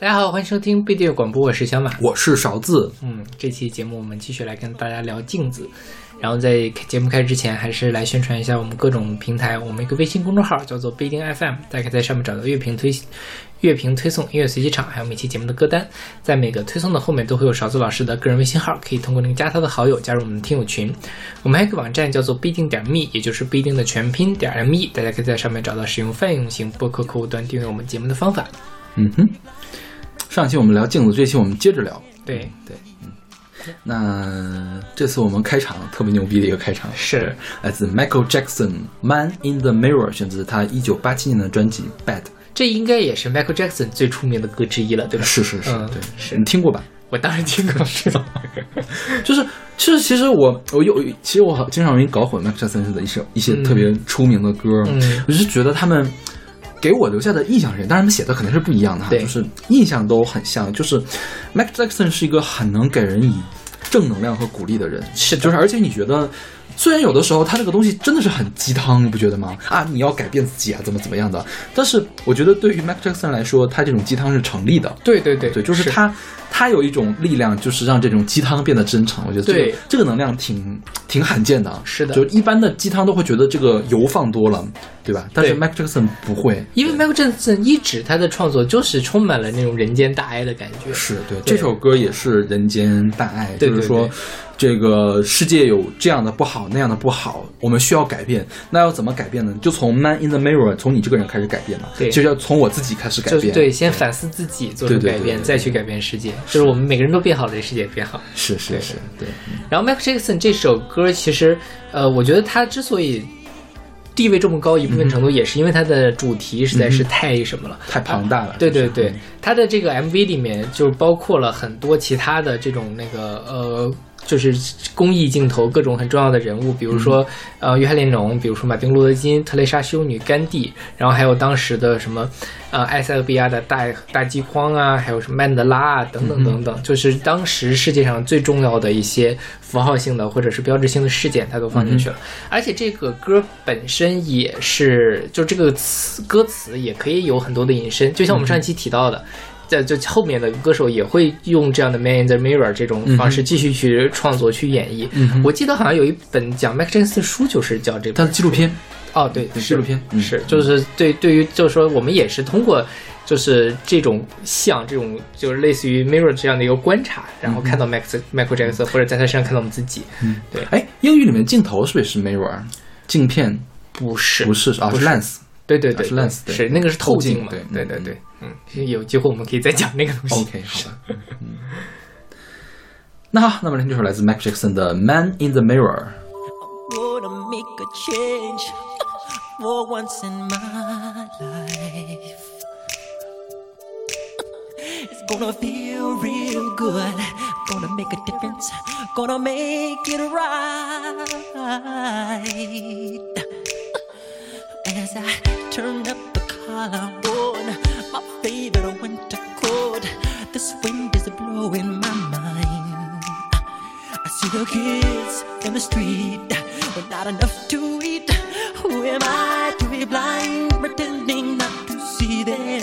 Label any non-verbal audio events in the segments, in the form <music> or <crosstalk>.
大家好，欢迎收听贝蒂尔广播，我是小马，我是勺子。嗯，这期节目我们继续来跟大家聊镜子。然后在节目开始之前，还是来宣传一下我们各种平台。我们一个微信公众号叫做不一定 FM，大家可以在上面找到乐评推乐评推送、音乐随机场，还有每期节目的歌单。在每个推送的后面都会有勺子老师的个人微信号，可以通过那个加他的好友加入我们的听友群。我们还有个网站叫做必定点 me，也就是必定的全拼点 me，大家可以在上面找到使用泛用型播客客户端订阅我们节目的方法。嗯哼，上期我们聊镜子，这期我们接着聊。对对，嗯。那这次我们开场特别牛逼的一个开场是来自 Michael Jackson《Man in the Mirror》，选自他一九八七年的专辑《Bad》。这应该也是 Michael Jackson 最出名的歌之一了，对吧？是是是，对，是你听过吧？我当然听过，是的。<laughs> 就是，其实，其实我我有，其实我好经常容易搞混 Michael Jackson 的一些一些特别出名的歌，我是觉得他们给我留下的印象是，当然他们写的肯定是不一样的哈，就是印象都很像。就是 Michael Jackson 是一个很能给人以正能量和鼓励的人，是，就是，而且你觉得。虽然有的时候他这个东西真的是很鸡汤，你不觉得吗？啊，你要改变自己啊，怎么怎么样的？但是我觉得对于 Michael Jackson 来说，他这种鸡汤是成立的。对对对对，就是他他有一种力量，就是让这种鸡汤变得真诚。我觉得这个这个能量挺挺罕见的。是的，就一般的鸡汤都会觉得这个油放多了，对吧？但是 Michael Jackson 不会，因为 Michael Jackson 一直他的创作就是充满了那种人间大爱的感觉。是对，这首歌也是人间大爱，就是说。这个世界有这样的不好，那样的不好，我们需要改变。那要怎么改变呢？就从 Man in the Mirror，从你这个人开始改变嘛。对，就要从我自己开始改变。对，先反思自己，做出改变，再去改变世界。就是我们每个人都变好了，这世界变好。是是是，对。然后 Michael Jackson 这首歌，其实，呃，我觉得他之所以地位这么高，一部分程度也是因为他的主题实在是太什么了，太庞大了。对对对，他的这个 MV 里面就包括了很多其他的这种那个呃。就是公益镜头，各种很重要的人物，比如说呃，约翰列侬，比如说马丁路德金、特蕾莎修女、甘地，然后还有当时的什么呃，埃塞俄比亚的大大饥荒啊，还有什么曼德拉啊，等等等等，就是当时世界上最重要的一些符号性的或者是标志性的事件，它都放进去了。而且这个歌本身也是，就这个词歌词也可以有很多的引申，就像我们上一期提到的。在就后面的歌手也会用这样的《Man in the Mirror》这种方式继续去创作、去演绎。我记得好像有一本讲 Michael Jackson 的书，就是叫这个。他的纪录片。哦，对，纪录片是，就是对对于就是说，我们也是通过就是这种像这种就是类似于 Mirror 这样的一个观察，然后看到 Michael Michael Jackson 或者在他身上看到我们自己。嗯，对。哎，英语里面镜头是不是是 Mirror？镜片不是，不是啊，是 Lens。对对对，是 Lens，是那个是透镜嘛？对对对对。嗯，有机会我们可以再讲那个东西。OK，好吧。嗯，那好，那么这首来自 Michael Jackson 的《Man in the Mirror》。For once in my life, it's gonna feel real good. Gonna make a difference. Gonna make it right. As I turn up the collar on my favorite winter coat. This wind is blowing my mind. I see the kids in the street with not enough to eat. Who am I to be blind, pretending not to see their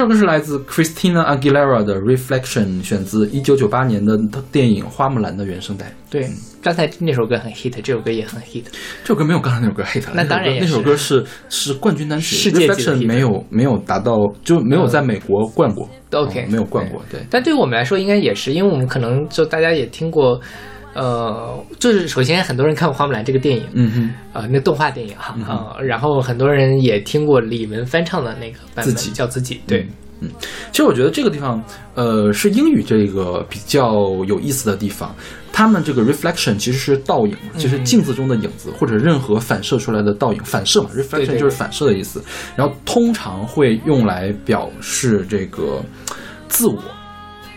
首歌是来自 Christina Aguilera 的《Reflection》，选自一九九八年的电影《花木兰》的原声带。对，刚才那首歌很 hit，这首歌也很 hit。这首歌没有刚才那首歌 hit，那当然也那首歌是是冠军单曲世界级的 Reflection 没有没有达到，就没有在美国冠过。OK，嗯没有冠过。对，但对于我们来说，应该也是，因为我们可能就大家也听过，呃，就是首先很多人看过《花木兰》这个电影，嗯哼，呃，那动画电影哈啊、然后很多人也听过李玟翻唱的那个版本，自己。叫自己，对，嗯。其实我觉得这个地方，呃，是英语这个比较有意思的地方。他们这个 reflection 其实是倒影，就是镜子中的影子，或者任何反射出来的倒影，反射嘛，reflection 就是反射的意思。然后通常会用来表示这个自我。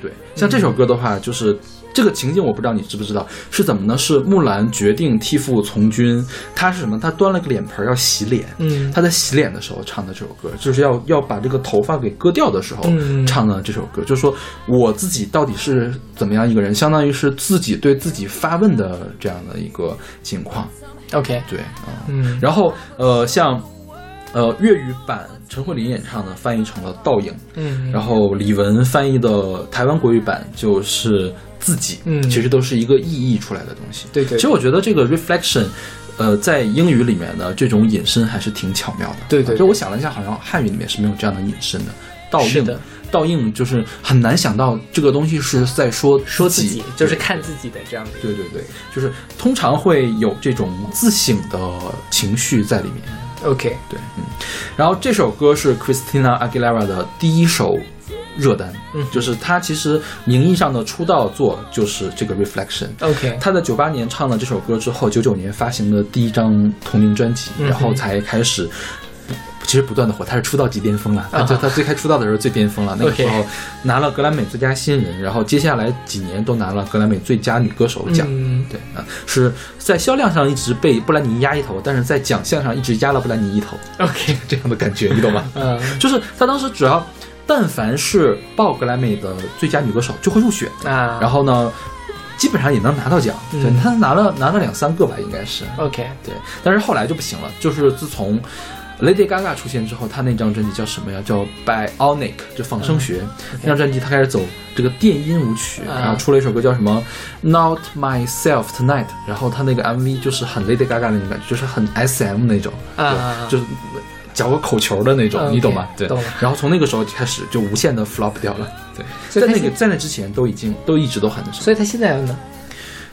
对，像这首歌的话，就是这个情景，我不知道你知不知道是怎么呢？是木兰决定替父从军，她是什么？她端了个脸盆儿要洗脸，嗯她在洗脸的时候唱的这首歌，就是要要把这个头发给割掉的时候嗯唱的这首歌，就是说我自己到底是怎么样一个人，相当于是自己对自己发问的这样的一个情况。，OK，对啊，嗯然后呃，像呃粤语版陈慧琳演唱的翻译成了倒影，嗯，然后李玟翻译的台湾国语版就是自己，嗯。其实都是一个意义出来的东西。对对，其实我觉得这个 reflection，呃，在英语里面呢，这种引申还是挺巧妙的。对对就我想了一下，好像汉语里面是没有这样的引申的。倒映倒映就是很难想到这个东西是在说说自己。己，就是看自己的这样的，对对对，就是通常会有这种自省的情绪在里面。，OK，对，嗯，然后这首歌是 Christina Aguilera 的第一首热单，嗯就是他其实名义上的出道作就是这个 Reflection。OK，他在九八年唱了这首歌之后，九九年发行的第一张同名专辑，然后才开始。其实不断的火，他是出道即巅峰了。她啊就他最开出道的时候最巅峰了，那个时候拿了格莱美最佳新人，然后接下来几年都拿了格莱美最佳女歌手奖。嗯对啊，是在销量上一直被布兰妮压一头，但是在奖项上一直压了布兰妮一头，，OK，<laughs> 这样的感觉，你懂吗？嗯就是他当时主要但凡是报格莱美的最佳女歌手就会入选，啊，然后呢，基本上也能拿到奖。嗯对他拿了拿了两三个吧，应该是 OK，对，但是后来就不行了，就是自从。Lady Gaga 出现之后，她那张专辑叫什么呀？叫 Bionic，就仿生学。那张专辑她开始走这个电音舞曲，啊然后出了一首歌叫什么 Not Myself Tonight，然后她那个 MV 就是很 Lady Gaga 那种感觉，就是很 SM 那种，啊对，就是嚼个口球的那种，啊你懂吗？对。然后从那个时候开始就无限的 flop 掉了。对，在那个在那之前都已经都一直都很所以他现在呢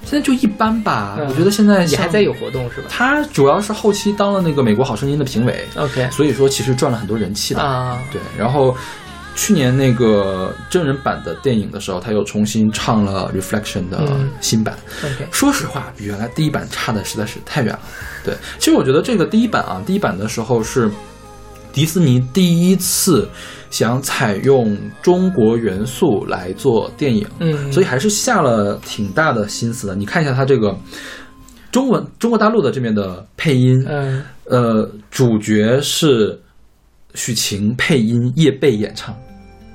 现在就一般吧。嗯我觉得现在像也还在有活动是吧他主要是后期当了那个美国好声音的评委，？OK，所以说其实赚了很多人气的。啊，对，然后去年那个真人版的电影的时候，他又重新唱了《Reflection》的嗯新版。OK，说实话，比原来第一版差的实在是太远了。对，其实我觉得这个第一版啊，第一版的时候是迪士尼第一次想采用中国元素来做电影，嗯所以还是下了挺大的心思的。你看一下它这个中文中国大陆的这边的配音，嗯呃，主角是许晴配音，叶蓓演唱。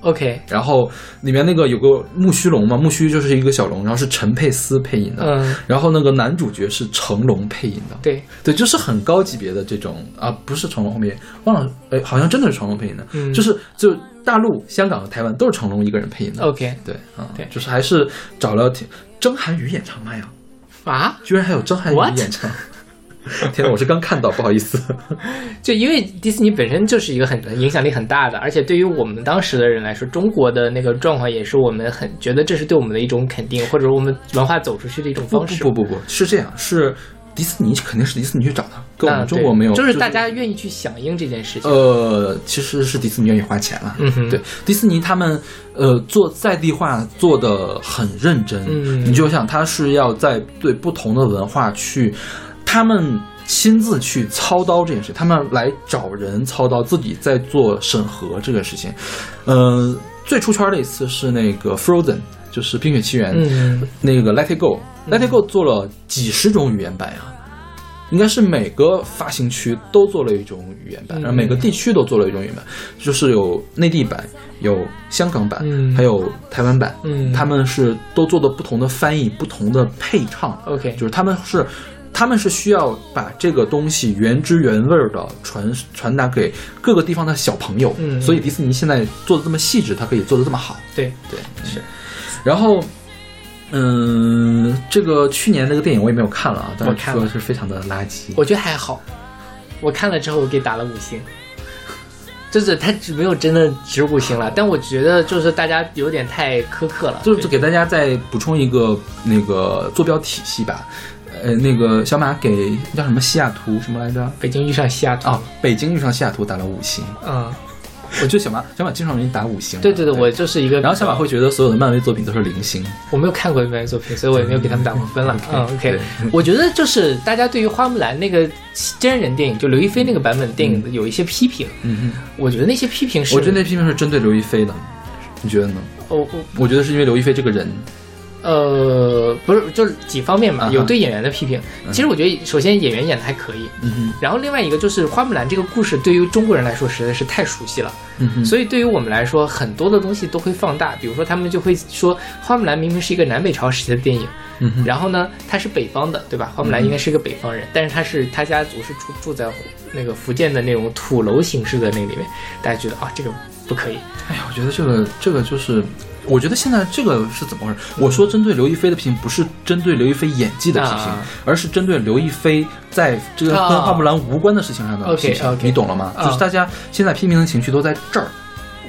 ，OK，然后里面那个有个木须龙嘛，木须就是一个小龙，然后是陈佩斯配音的。嗯，然后那个男主角是成龙配音的，对，对，就是很高级别的这种啊，不是成龙后面忘了，哎，好像真的是成龙配音的，嗯。就是就大陆、香港和台湾都是成龙一个人配音的。OK 对啊，对。就是还是找了挺张涵予演唱麦呀，啊，居然还有张涵予？演唱。<laughs> 天呐，我是刚看到，不好意思。<laughs> 就因为迪士尼本身就是一个很影响力很大的，而且对于我们当时的人来说，中国的那个状况也是我们很觉得这是对我们的一种肯定，或者我们文化走出去的一种方式。不不不不，是这样，是迪士尼肯定是迪士尼去找的，跟我啊们中国没有，就是大家愿意去响应这件事情。呃，其实是迪士尼愿意花钱了。嗯哼对，迪士尼他们呃做在地化做的很认真。嗯你就想他是要在对不同的文化去，他们亲自去操刀这件事，他们来找人操刀，自己在做审核这个事情。呃，最出圈的一次是那个 Frozen，就是《冰雪奇缘》嗯。那个 Let It Go，Let It Go 做了几十种语言版呀、应该是每个发行区都做了一种语言版，嗯。然后每个地区都做了一种语言版，就是有内地版、有香港版，嗯。还有台湾版，嗯。他们是都做的不同的翻译、不同的配唱，，OK，就是他们是他们是需要把这个东西原汁原味儿的传传达给各个地方的小朋友，嗯所以迪士尼现在做的这么细致，它可以做的这么好。对，对，是。然后，嗯，这个去年那个电影我也没有看了啊，但是我看了说是非常的垃圾。我觉得还好，我看了之后我给打了五星，就是他只没有真的值五星了，但我觉得就是大家有点太苛刻了，就是给大家再补充一个那个坐标体系吧。呃，那个小马给叫什么西雅图什么来着？北京遇上西雅图啊，北京遇上西雅图打了五星。嗯，我觉得小马小马经常给你打五星。对对对，我就是一个，然后小马会觉得所有的漫威作品都是零星。我没有看过漫威作品，所以我也没有给他们打过分了。嗯，OK，对我觉得就是大家对于花木兰那个真人电影，就刘亦菲那个版本电影的有一些批评，嗯我觉得那些批评，是，我觉得那批评是针对刘亦菲的，你觉得呢？我我我觉得是因为刘亦菲这个人，呃不是就是几方面嘛，有对演员的批评。其实我觉得首先演员演的还可以，嗯，然后另外一个就是花木兰这个故事对于中国人来说实在是太熟悉了，嗯，所以对于我们来说很多的东西都会放大，比如说他们就会说花木兰明明是一个南北朝时期的电影，嗯，然后呢，他是北方的，对吧？花木兰应该是一个北方人，但是他是他家族是住住在那个福建的那种土楼形式的那里面，大家觉得啊，这个不可以。哎呀，我觉得这个这个就是，我觉得现在这个是怎么回事？我说针对刘亦菲的批评，不是针对刘亦菲演技的批评，啊而是针对刘亦菲在这个啊跟花木兰无关的事情上的批评。你懂了吗？啊就是大家现在批评的情绪都在这儿。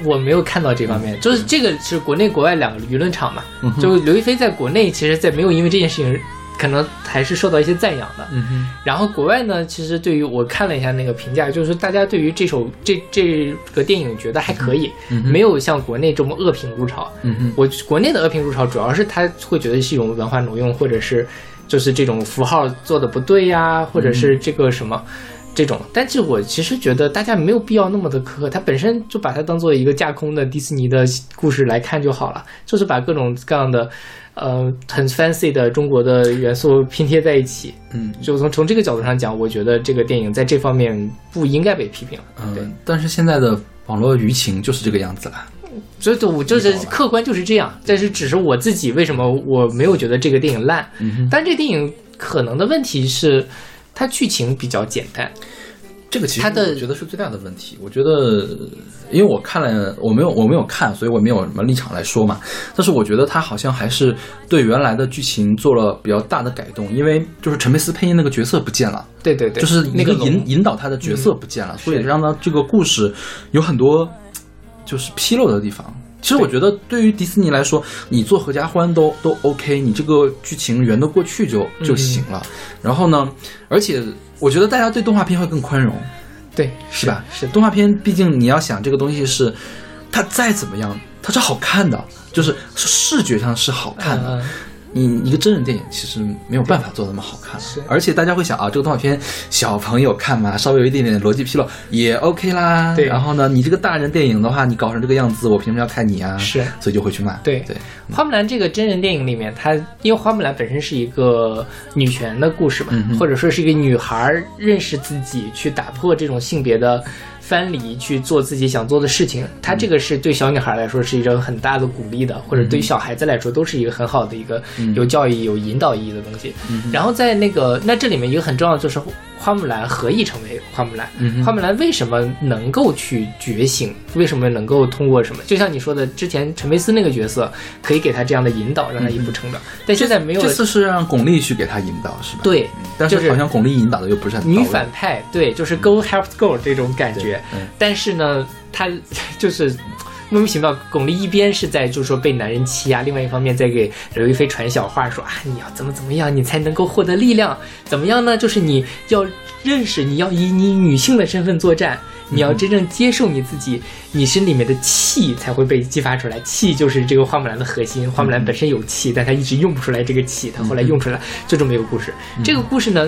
我没有看到这方面，就是这个是国内国外两个舆论场嘛。就刘亦菲在国内，其实，在没有因为这件事情，可能还是受到一些赞扬的。嗯哼，然后国外呢，其实对于我看了一下那个评价，就是大家对于这首这这个电影觉得还可以，嗯没有像国内这么恶评如潮。嗯哼，我国内的恶评如潮，主要是他会觉得是一种文化挪用，或者是就是这种符号做的不对呀，或者是这个什么。这种，但是我其实觉得大家没有必要那么的苛刻，它本身就把它当做一个架空的迪士尼的故事来看就好了，就是把各种各样的，呃，很 fancy 的中国的元素拼贴在一起。嗯。就从从这个角度上讲，我觉得这个电影在这方面不应该被批评嗯，但是现在的网络舆情就是这个样子了。所以我就是客观就是这样，但是只是我自己为什么我没有觉得这个电影烂，嗯哼，但这电影可能的问题是，它剧情比较简单。这个其实它的我觉得是最大的问题。我觉得，因为我看了，我没有我没有看，所以我没有什么立场来说嘛。但是我觉得他好像还是对原来的剧情做了比较大的改动，因为就是陈佩斯配音那个角色不见了，对对对，就是那个引引导他的角色不见了，所以让他这个故事有很多就是纰漏的地方。其实我觉得，对于迪士尼来说，你做合家欢都都 OK，你这个剧情圆得过去就就行了。然后呢，而且我觉得大家对动画片会更宽容，对是吧？是的，动画片毕竟你要想这个东西是，它再怎么样，它是好看的，就是是视觉上是好看的。嗯嗯你一个真人电影其实没有办法做那么好看是，而且大家会想啊，这个动画片小朋友看嘛，稍微有一点点逻辑纰漏也 OK 啦。对然后呢，你这个大人电影的话，你搞成这个样子，我凭什么要看你啊？是所以就会去骂。对对，花木兰这个真人电影里面，它因为花木兰本身是一个女权的故事嘛，嗯或者说是一个女孩认识自己，去打破这种性别的藩篱，去做自己想做的事情。它这个是对小女孩来说是一种很大的鼓励的，或者对于小孩子来说都是一个很好的一个有教育、有引导意义的东西。然后在那个那这里面一个很重要的就是花木兰何以成为花木兰？嗯花木兰为什么能够去觉醒？为什么能够通过什么？就像你说的，之前陈佩斯那个角色可以给他这样的引导，让他一步成长，但现在没有。这次是让巩俐去给他引导，是吧？对嗯，但是是好像巩俐引导的又不是很女反派，对，就是 go help go 这种感觉。嗯但是呢，他就是莫名其妙，巩俐一边是在就是说被男人欺压，另外一方面在给刘亦菲传小话，说啊你要怎么怎么样，你才能够获得力量？怎么样呢？就是你要认识，你要以你女性的身份作战。你要真正接受你自己，你身里面的气才会被激发出来。气就是这个花木兰的核心。花木兰本身有气，但她一直用不出来这个气，她后来用出来，就这么一个故事。这个故事呢，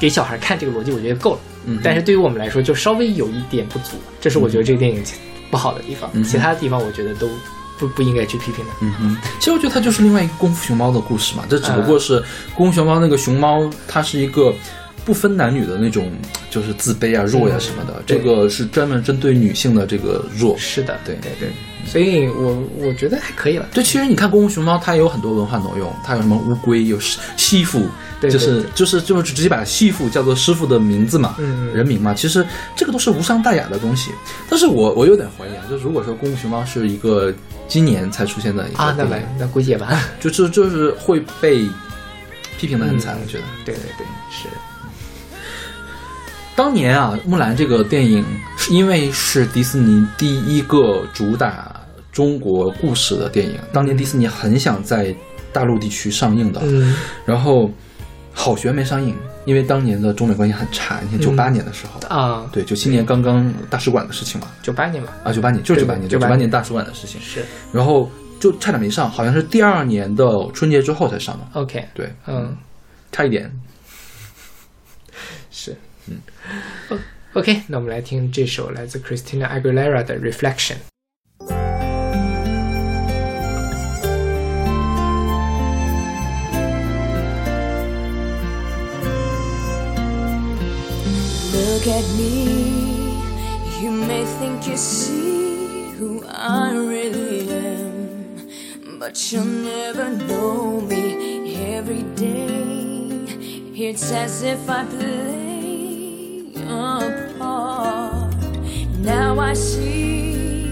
给小孩看这个逻辑，我觉得够了。嗯但是对于我们来说，就稍微有一点不足，这是我觉得这个电影不好的地方。嗯其他的地方我觉得都不不应该去批评的。嗯哼，其实我觉得它就是另外一个功夫熊猫的故事嘛，这只不过是功夫熊猫那个熊猫，它是一个不分男女的那种，就是自卑啊、弱呀、什么的。嗯这个是专门针对女性的这个弱。是的，对对对，所以我我觉得还可以了。对，其实你看《功夫熊猫》，它也有很多文化挪用，它有什么乌龟，有师媳妇，对对就是就是就是直接把媳妇叫做师傅的名字嘛，嗯人名嘛。其实这个都是无伤大雅的东西。但是我我有点怀疑啊，就是如果说《功夫熊猫》是一个今年才出现的一个啊，那估计也完。<laughs> 就是就是会被批评的很惨，嗯我觉得。对对对，是。当年啊，木兰这个电影是因为是迪士尼第一个主打中国故事的电影，当年迪士尼很想在大陆地区上映的，嗯。然后好悬没上映，因为当年的中美关系很差。你看九八年的时候，啊，对，九七年刚刚大使馆的事情嘛，九八年吧，啊，九八年就是九八年，对98九八年大使馆的事情，是。然后就差点没上，好像是第二年的春节之后才上的，OK，对，嗯，差一点。是，嗯，OK，那我们来听这首来自 Christina Aguilera 的《Reflection》。 Look at me. You may think you see who I really am, but you'll never know me every day. It's as if I play a part. Now I see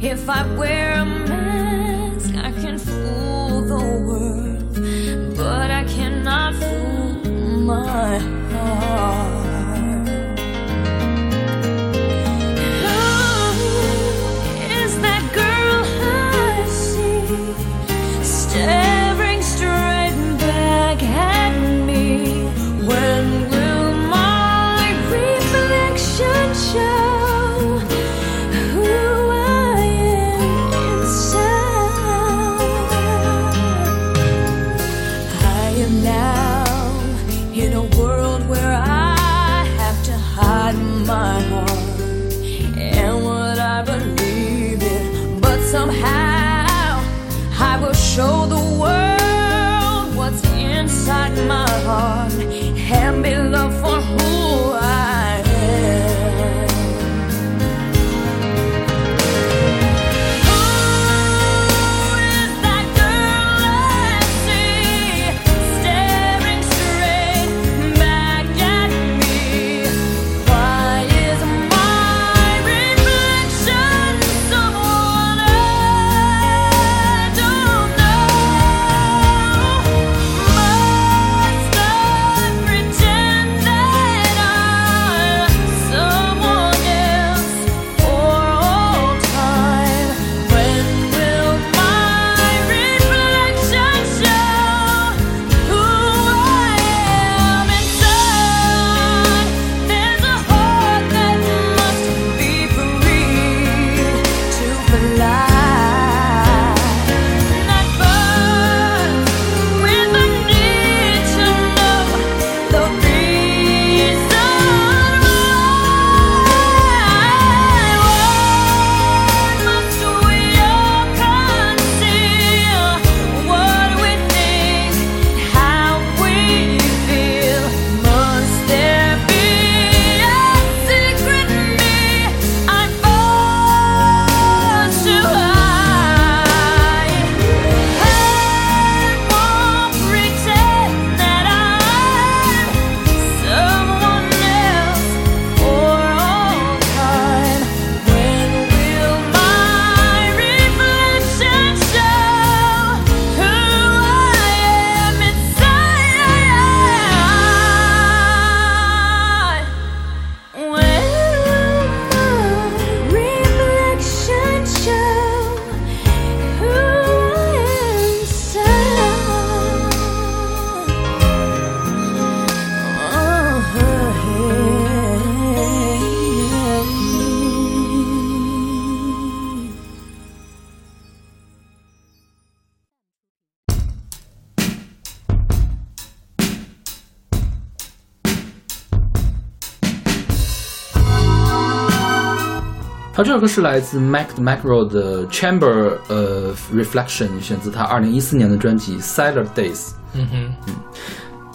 if I wear a mask, I can fool the world, but I cannot fool my heart. 这首歌是来自 Mac Macro 的 Chamber of Reflection，选自他二零一四年的专辑《Silent Days》。嗯哼，嗯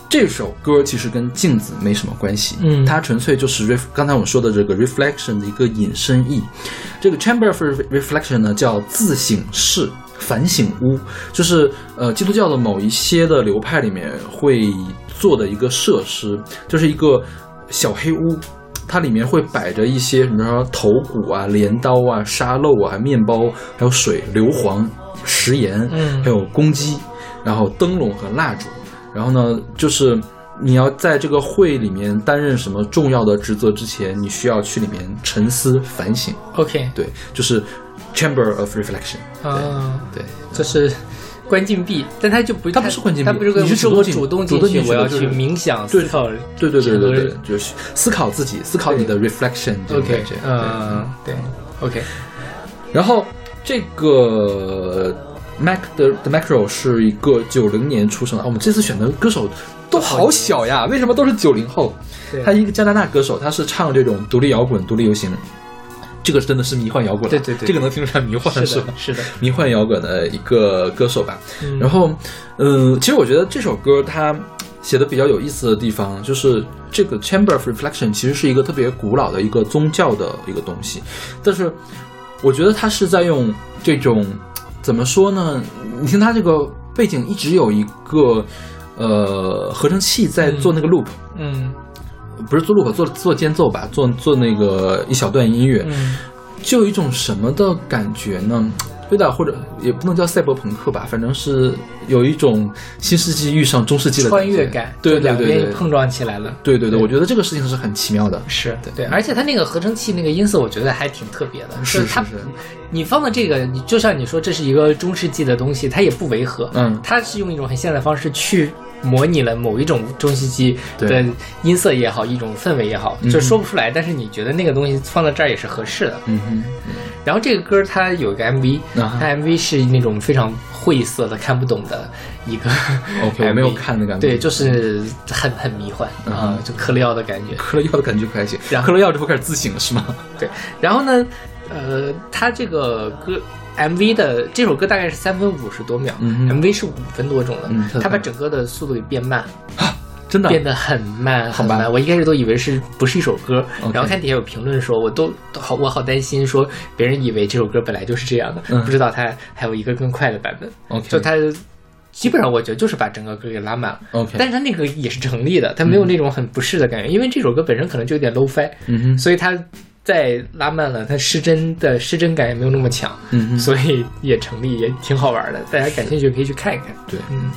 这首歌其实跟镜子没什么关系，嗯它纯粹就是 ref 刚才我们说的这个 reflection 的一个引申义。这个 chamber of reflection 呢叫自省室、反省屋，就是呃基督教的某一些的流派里面会做的一个设施，就是一个小黑屋。它里面会摆着一些什么说头骨啊、镰刀啊、沙漏啊、面包，还有水、硫磺、食盐，嗯还有公鸡，然后灯笼和蜡烛。然后呢，就是你要在这个会里面担任什么重要的职责之前，你需要去里面沉思反省。OK，对，就是 chamber of reflection。啊，对，这是关禁闭，但他就不，他不是关禁闭他不是个你是是我主动进去，我要去冥想对思考。对对对对对对，就是思考自己，思考你的 reflection 这种 OK，感觉。对嗯，对，OK，然后这个 Mac 的 The Macro 是一个九零年出生的，啊我们这次选的歌手都好小呀，为什么都是九零后？他一个加拿大歌手，他是唱这种独立摇滚、独立流行，这个真的是迷幻摇滚，对对对这个能听出来迷幻是是吧的，？是的，迷幻摇滚的一个歌手吧。嗯。然后，嗯、其实我觉得这首歌它写的比较有意思的地方，就是这个 Chamber of Reflection 其实是一个特别古老的一个宗教的一个东西，但是我觉得它是在用这种怎么说呢？你听它这个背景一直有一个呃合成器在做那个 loop，、嗯不是做 loop，做做间奏吧，做做那个一小段音乐，嗯就有一种什么的感觉呢？有点或者也不能叫赛博朋克吧，反正是有一种新世纪遇上中世纪的穿越感，对两对对对，边碰撞起来了。对对对，对我觉得这个事情是很奇妙的。是对对，而且它那个合成器那个音色，我觉得还挺特别的。是它，你放的这个，你就像你说，这是一个中世纪的东西，它也不违和。嗯它是用一种很现代的方式去模拟了某一种中西机的音色也好，一种氛围也好，嗯就说不出来。但是你觉得那个东西放到这儿也是合适的。嗯哼，然后这个歌它有一个 MV，它 MV 是那种非常晦涩的、看不懂的一个 <laughs> OK，我没有看那个 MV 对，就是很很迷幻嗯啊，就嗑了药的感觉。嗑了药的感觉可还行，然后嗑了药之后开始自省了是吗？对，然后呢，呃，它这个歌 MV 的这首歌大概是三分五十多秒、嗯 m v 是五分多钟的，嗯特快它把整个的速度给变慢，真的？变得很慢好吧。很慢。我一开始都以为是不是一首歌然后看底下有评论说，我都都好，我好担心说别人以为这首歌本来就是这样的，嗯。不知道它还有一个更快的版本。就它基本上我觉得就是把整个歌给拉满了。OK 但是它那个也是成立的，它没有那种很不适的感觉，因为这首歌本身可能就有点 low fi，嗯哼，所以它再拉慢了，它失真的失真感也没有那么强，嗯哼，所以也成立，也挺好玩的。大家感兴趣可以去看一看。对，嗯，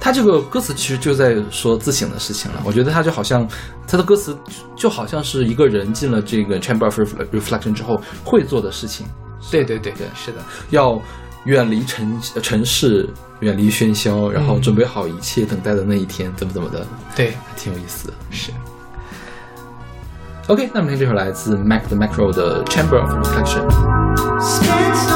他这个歌词其实就在说自省的事情了。我觉得他就好像他的歌词就好像是一个人进了这个 chamber of refle- reflection 之后会做的事情，对对对对，是的，要远离城呃城市，远离喧嚣，然后嗯准备好一切，等待的那一天，怎么怎么的，对，还挺有意思的。是。OK，那我们听这首来自 Mac the Macro 的 Chamber of Reflection。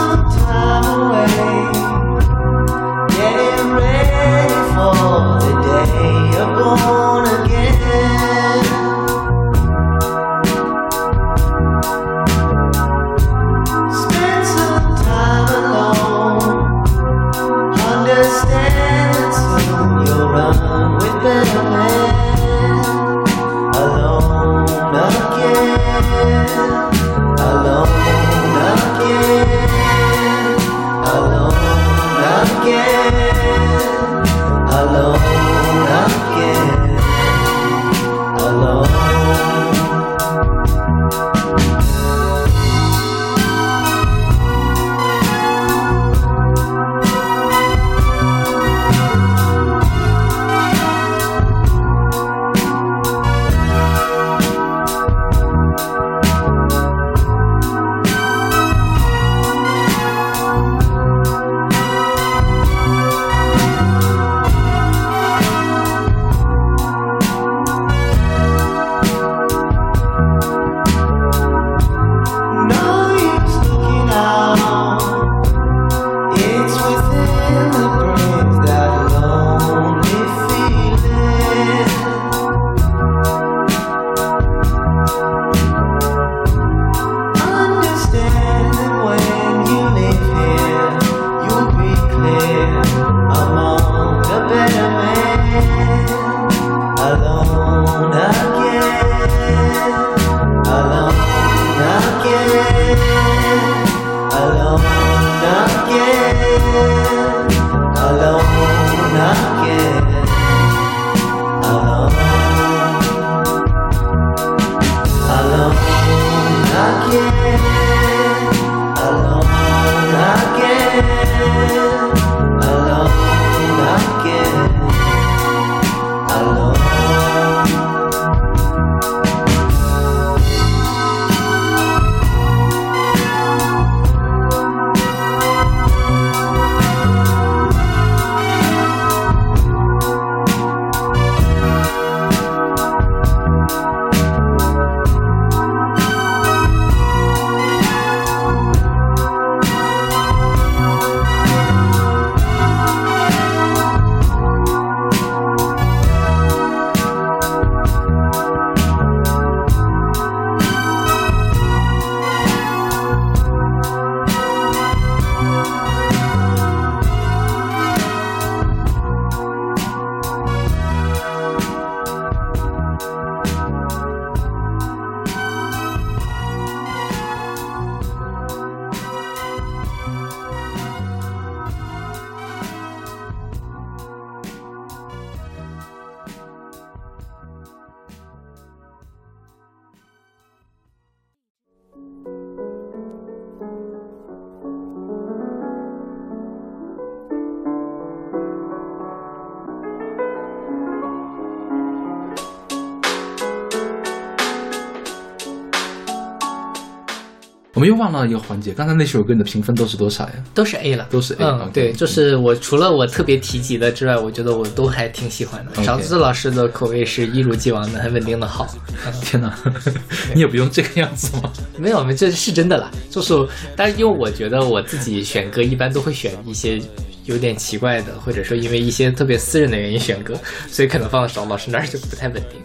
我们又忘了一个环节，刚才那首歌你的评分都是多少呀？都是 A 了，都是 A，嗯对，就是我除了我特别提及的之外，我觉得我都还挺喜欢的。勺子老师的口味是一如既往的很稳定的好，<laughs> 天哪，<laughs> 你也不用这个样子吗？没有，没有这是真的啦。就是，但是因为我觉得我自己选歌一般都会选一些有点奇怪的，或者说因为一些特别私人的原因选歌，所以可能放到勺老师那儿就不太稳定。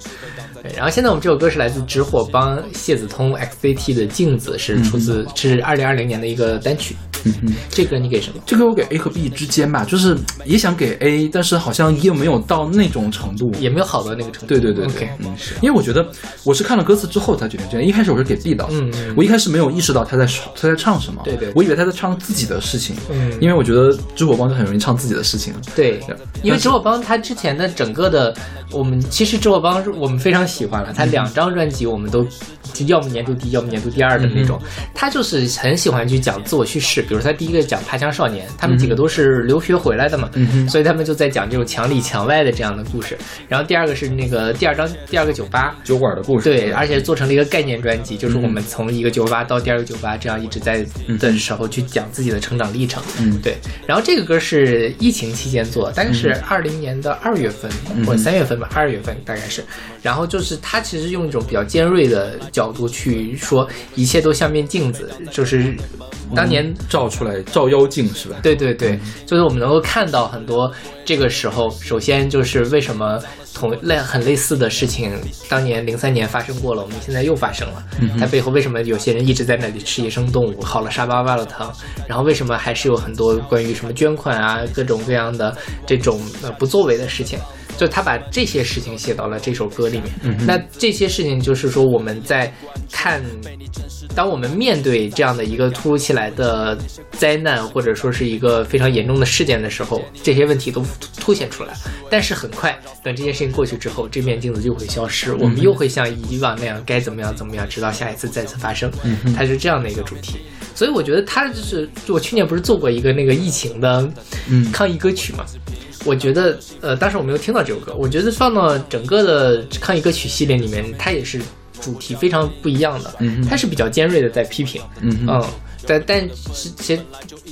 对，然后现在我们这首歌是来自直火帮谢子通 XCT 的《镜子》，是出自是二零二零年的一个单曲。嗯哼。这个你给什么？这个我给 A 和 B 之间吧，就是也想给 A，但是好像又没有到那种程度。也没有好到那个程度。对对对对 OK，嗯，因为我觉得我是看了歌词之后才决定这样，一开始我是给 B 的，嗯嗯我一开始没有意识到他在说他在唱什么，对对我以为他在唱自己的事情，嗯因为我觉得支火帮就很容易唱自己的事情，对对，因为但是直火帮他之前的整个的，我们其实直火帮是我们非常喜欢了，他两张专辑我们都就要么年度第一，要么年度第二的那种。他就是很喜欢去讲自我叙事，比如他第一个讲爬墙少年，他们几个都是留学回来的嘛，所以他们就在讲这种墙里墙外的这样的故事。然后第二个是那个第二张第二个酒吧，酒馆的故事，对，而且做成了一个概念专辑，就是我们从一个酒吧到第二个酒吧，这样一直在的时候去讲自己的成长历程。嗯对。然后这个歌是疫情期间做，大概是二零年的二月份或者三月份吧，二月份大概是。然后就是他其实用一种比较尖锐的角度去说，一切都像面镜子，就是当年照出来照妖镜是吧？对对对，就是我们能够看到很多这个时候，首先就是为什么同类很类似的事情，当年零三年发生过了，我们现在又发生了。它背后为什么有些人一直在那里吃野生动物，好了沙巴巴了汤，然后为什么还是有很多关于什么捐款啊，各种各样的这种呃不作为的事情。就他把这些事情写到了这首歌里面。那这些事情就是说我们在看，当我们面对这样的一个突如其来的灾难，或者说是一个非常严重的事件的时候，这些问题都凸显出来。但是很快，等这件事情过去之后，这面镜子就会消失，我们又会像以往那样该怎么样怎么样，直到下一次再次发生。它是这样的一个主题。所以我觉得它就是，我去年不是做过一个那个疫情的嗯抗疫歌曲嘛？我觉得，呃，当时我没有听到这首歌，我觉得放到整个的抗疫歌曲系列里面，它也是主题非常不一样的。嗯它是比较尖锐的在批评，嗯嗯，但但是其实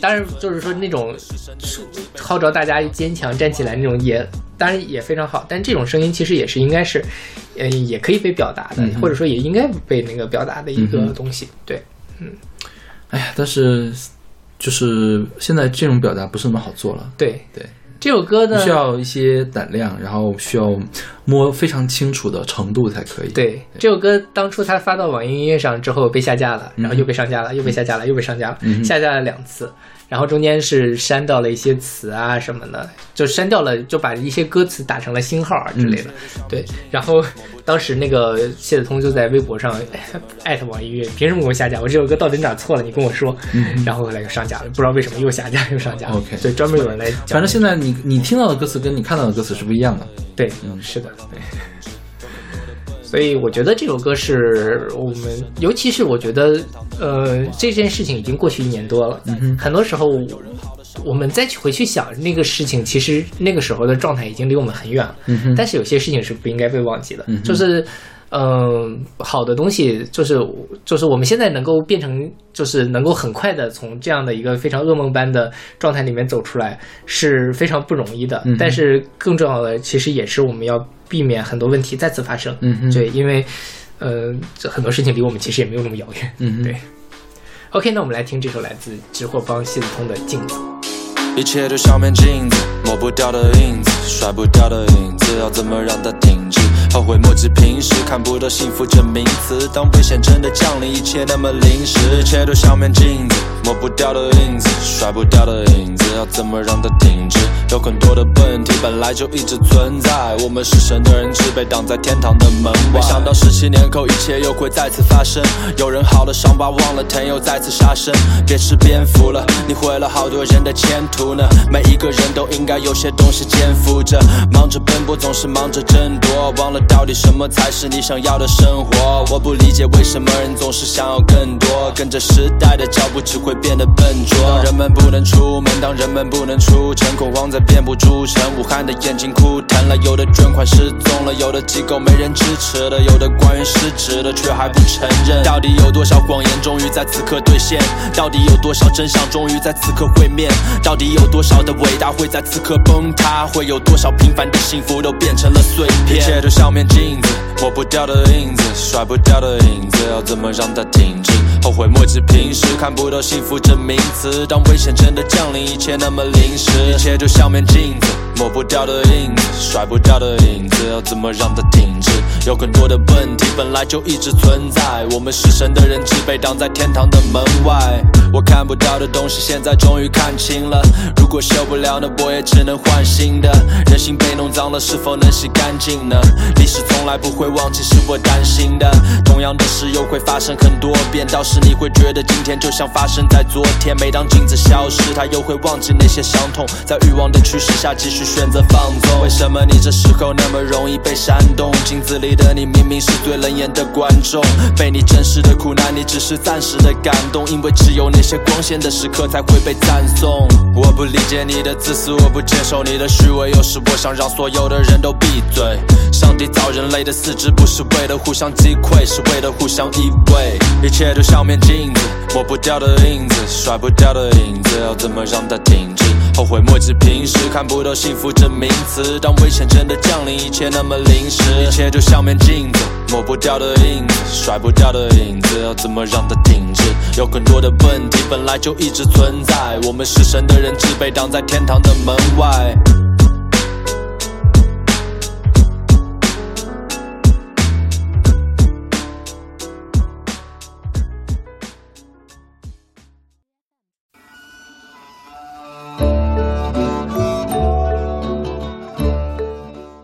当然就是说那种号召大家坚强站起来那种也当然也非常好，但这种声音其实也是应该是，呃，也可以被表达的，嗯或者说也应该被那个表达的一个东西。对，嗯哎呀，但是就是现在这种表达不是那么好做了。对，对，这首歌呢需要一些胆量，然后需要摸非常清楚的程度才可以。，对，这首歌当初它发到网易音乐上之后被下架了，然后又被上架了，又被下架了，又被上架了，嗯下架了两次。然后中间是删掉了一些词啊什么的，就删掉了，就把一些歌词打成了星号啊之类的。嗯对，然后当时那个谢子通就在微博上艾特网易云，凭什么给我下架？我这首歌到底哪错了？你跟我说。然后后来又上架了，不知道为什么又下架又上架 OK 对，专门有人来讲。反正现在你你听到的歌词跟你看到的歌词是不一样的。对，嗯是的，对。所以我觉得这首歌是我们，尤其是我觉得，呃，这件事情已经过去一年多了，嗯很多时候我们再去回去想那个事情，其实那个时候的状态已经离我们很远了。嗯但是有些事情是不应该被忘记的，嗯就是。嗯，好的东西就是就是我们现在能够变成，就是能够很快的从这样的一个非常噩梦般的状态里面走出来，是非常不容易的。嗯但是更重要的，其实也是我们要避免很多问题再次发生。嗯哼对，因为呃，这很多事情离我们其实也没有那么遥远。嗯哼对。OK，那我们来听这首来自直货帮谢子通的《镜子》。一切都像面镜子，抹不掉的影子，甩不掉的影子，要怎么让它停止？后悔莫及平时，看不到幸福这名词。当危险真的降临，一切那么临时，一切都像面镜子，抹不掉的影子，甩不掉的影子，要怎么让它停止？有很多的问题本来就一直存在，我们是神的人质被挡在天堂的门外。没想到十七年后，一切又会再次发生。有人好了伤疤忘了疼，又再次杀生。别吃蝙蝠了，你毁了好多人的前途呢。每一个人都应该有些东西肩负着，忙着奔波总是忙着争夺，忘了到底什么才是你想要的生活。我不理解为什么人总是想要更多，跟着时代的脚步只会变得笨拙。当人们不能出门，当人们不能出城，恐慌在遍布诸城，武汉的眼睛哭疼了，有的捐款失踪了，有的机构没人支持了，有的官员失职了，却还不承认。到底有多少谎言终于在此刻兑现？到底有多少真相终于在此刻会面？到底有多少的伟大会在此刻崩塌？会有多少平凡的幸福都变成了碎片？一切都像面镜子，抹不掉的影子，甩不掉的影子，要怎么让它停止？后悔莫及平时，看不到幸福这名词。当危险真的降临，一切那么临时，一切就像面镜子，抹不掉的影子，甩不掉的影子，要怎么让它停止？有很多的问题本来就一直存在，我们是神的人质被挡在天堂的门外。我看不到的东西，现在终于看清了。如果修不了，那我也只能换新的。人心被弄脏了，是否能洗干净呢？历史从来不会忘记，是我担心的。同样的事又会发生很多遍，到时你会觉得今天就像发生在昨天。每当镜子消失，他又会忘记那些伤痛，在欲望的驱使下继续选择放纵。为什么你这时候那么容易被煽动？镜子里的你明明是最冷眼的观众，被你真实的苦难，你只是暂时的感动，因为只有那些光鲜的时刻才会被赞颂。我不理解你的自私，我不接受你的虚伪，有时我想让所有的人都闭嘴。上帝造人类的四肢不是为了互相击溃，是为了互相依偎。一切都像面镜子，抹不掉的影子，甩不掉的影子，要怎么让它停止？后悔莫及平时，看不到幸福这名词。当危险真的降临，一切那么临时，一切就像面镜子，抹不掉的影子，甩不掉的影子，要怎么让它停止？有很多的问题本来就一直存在，我们是神的人质被挡在天堂的门外。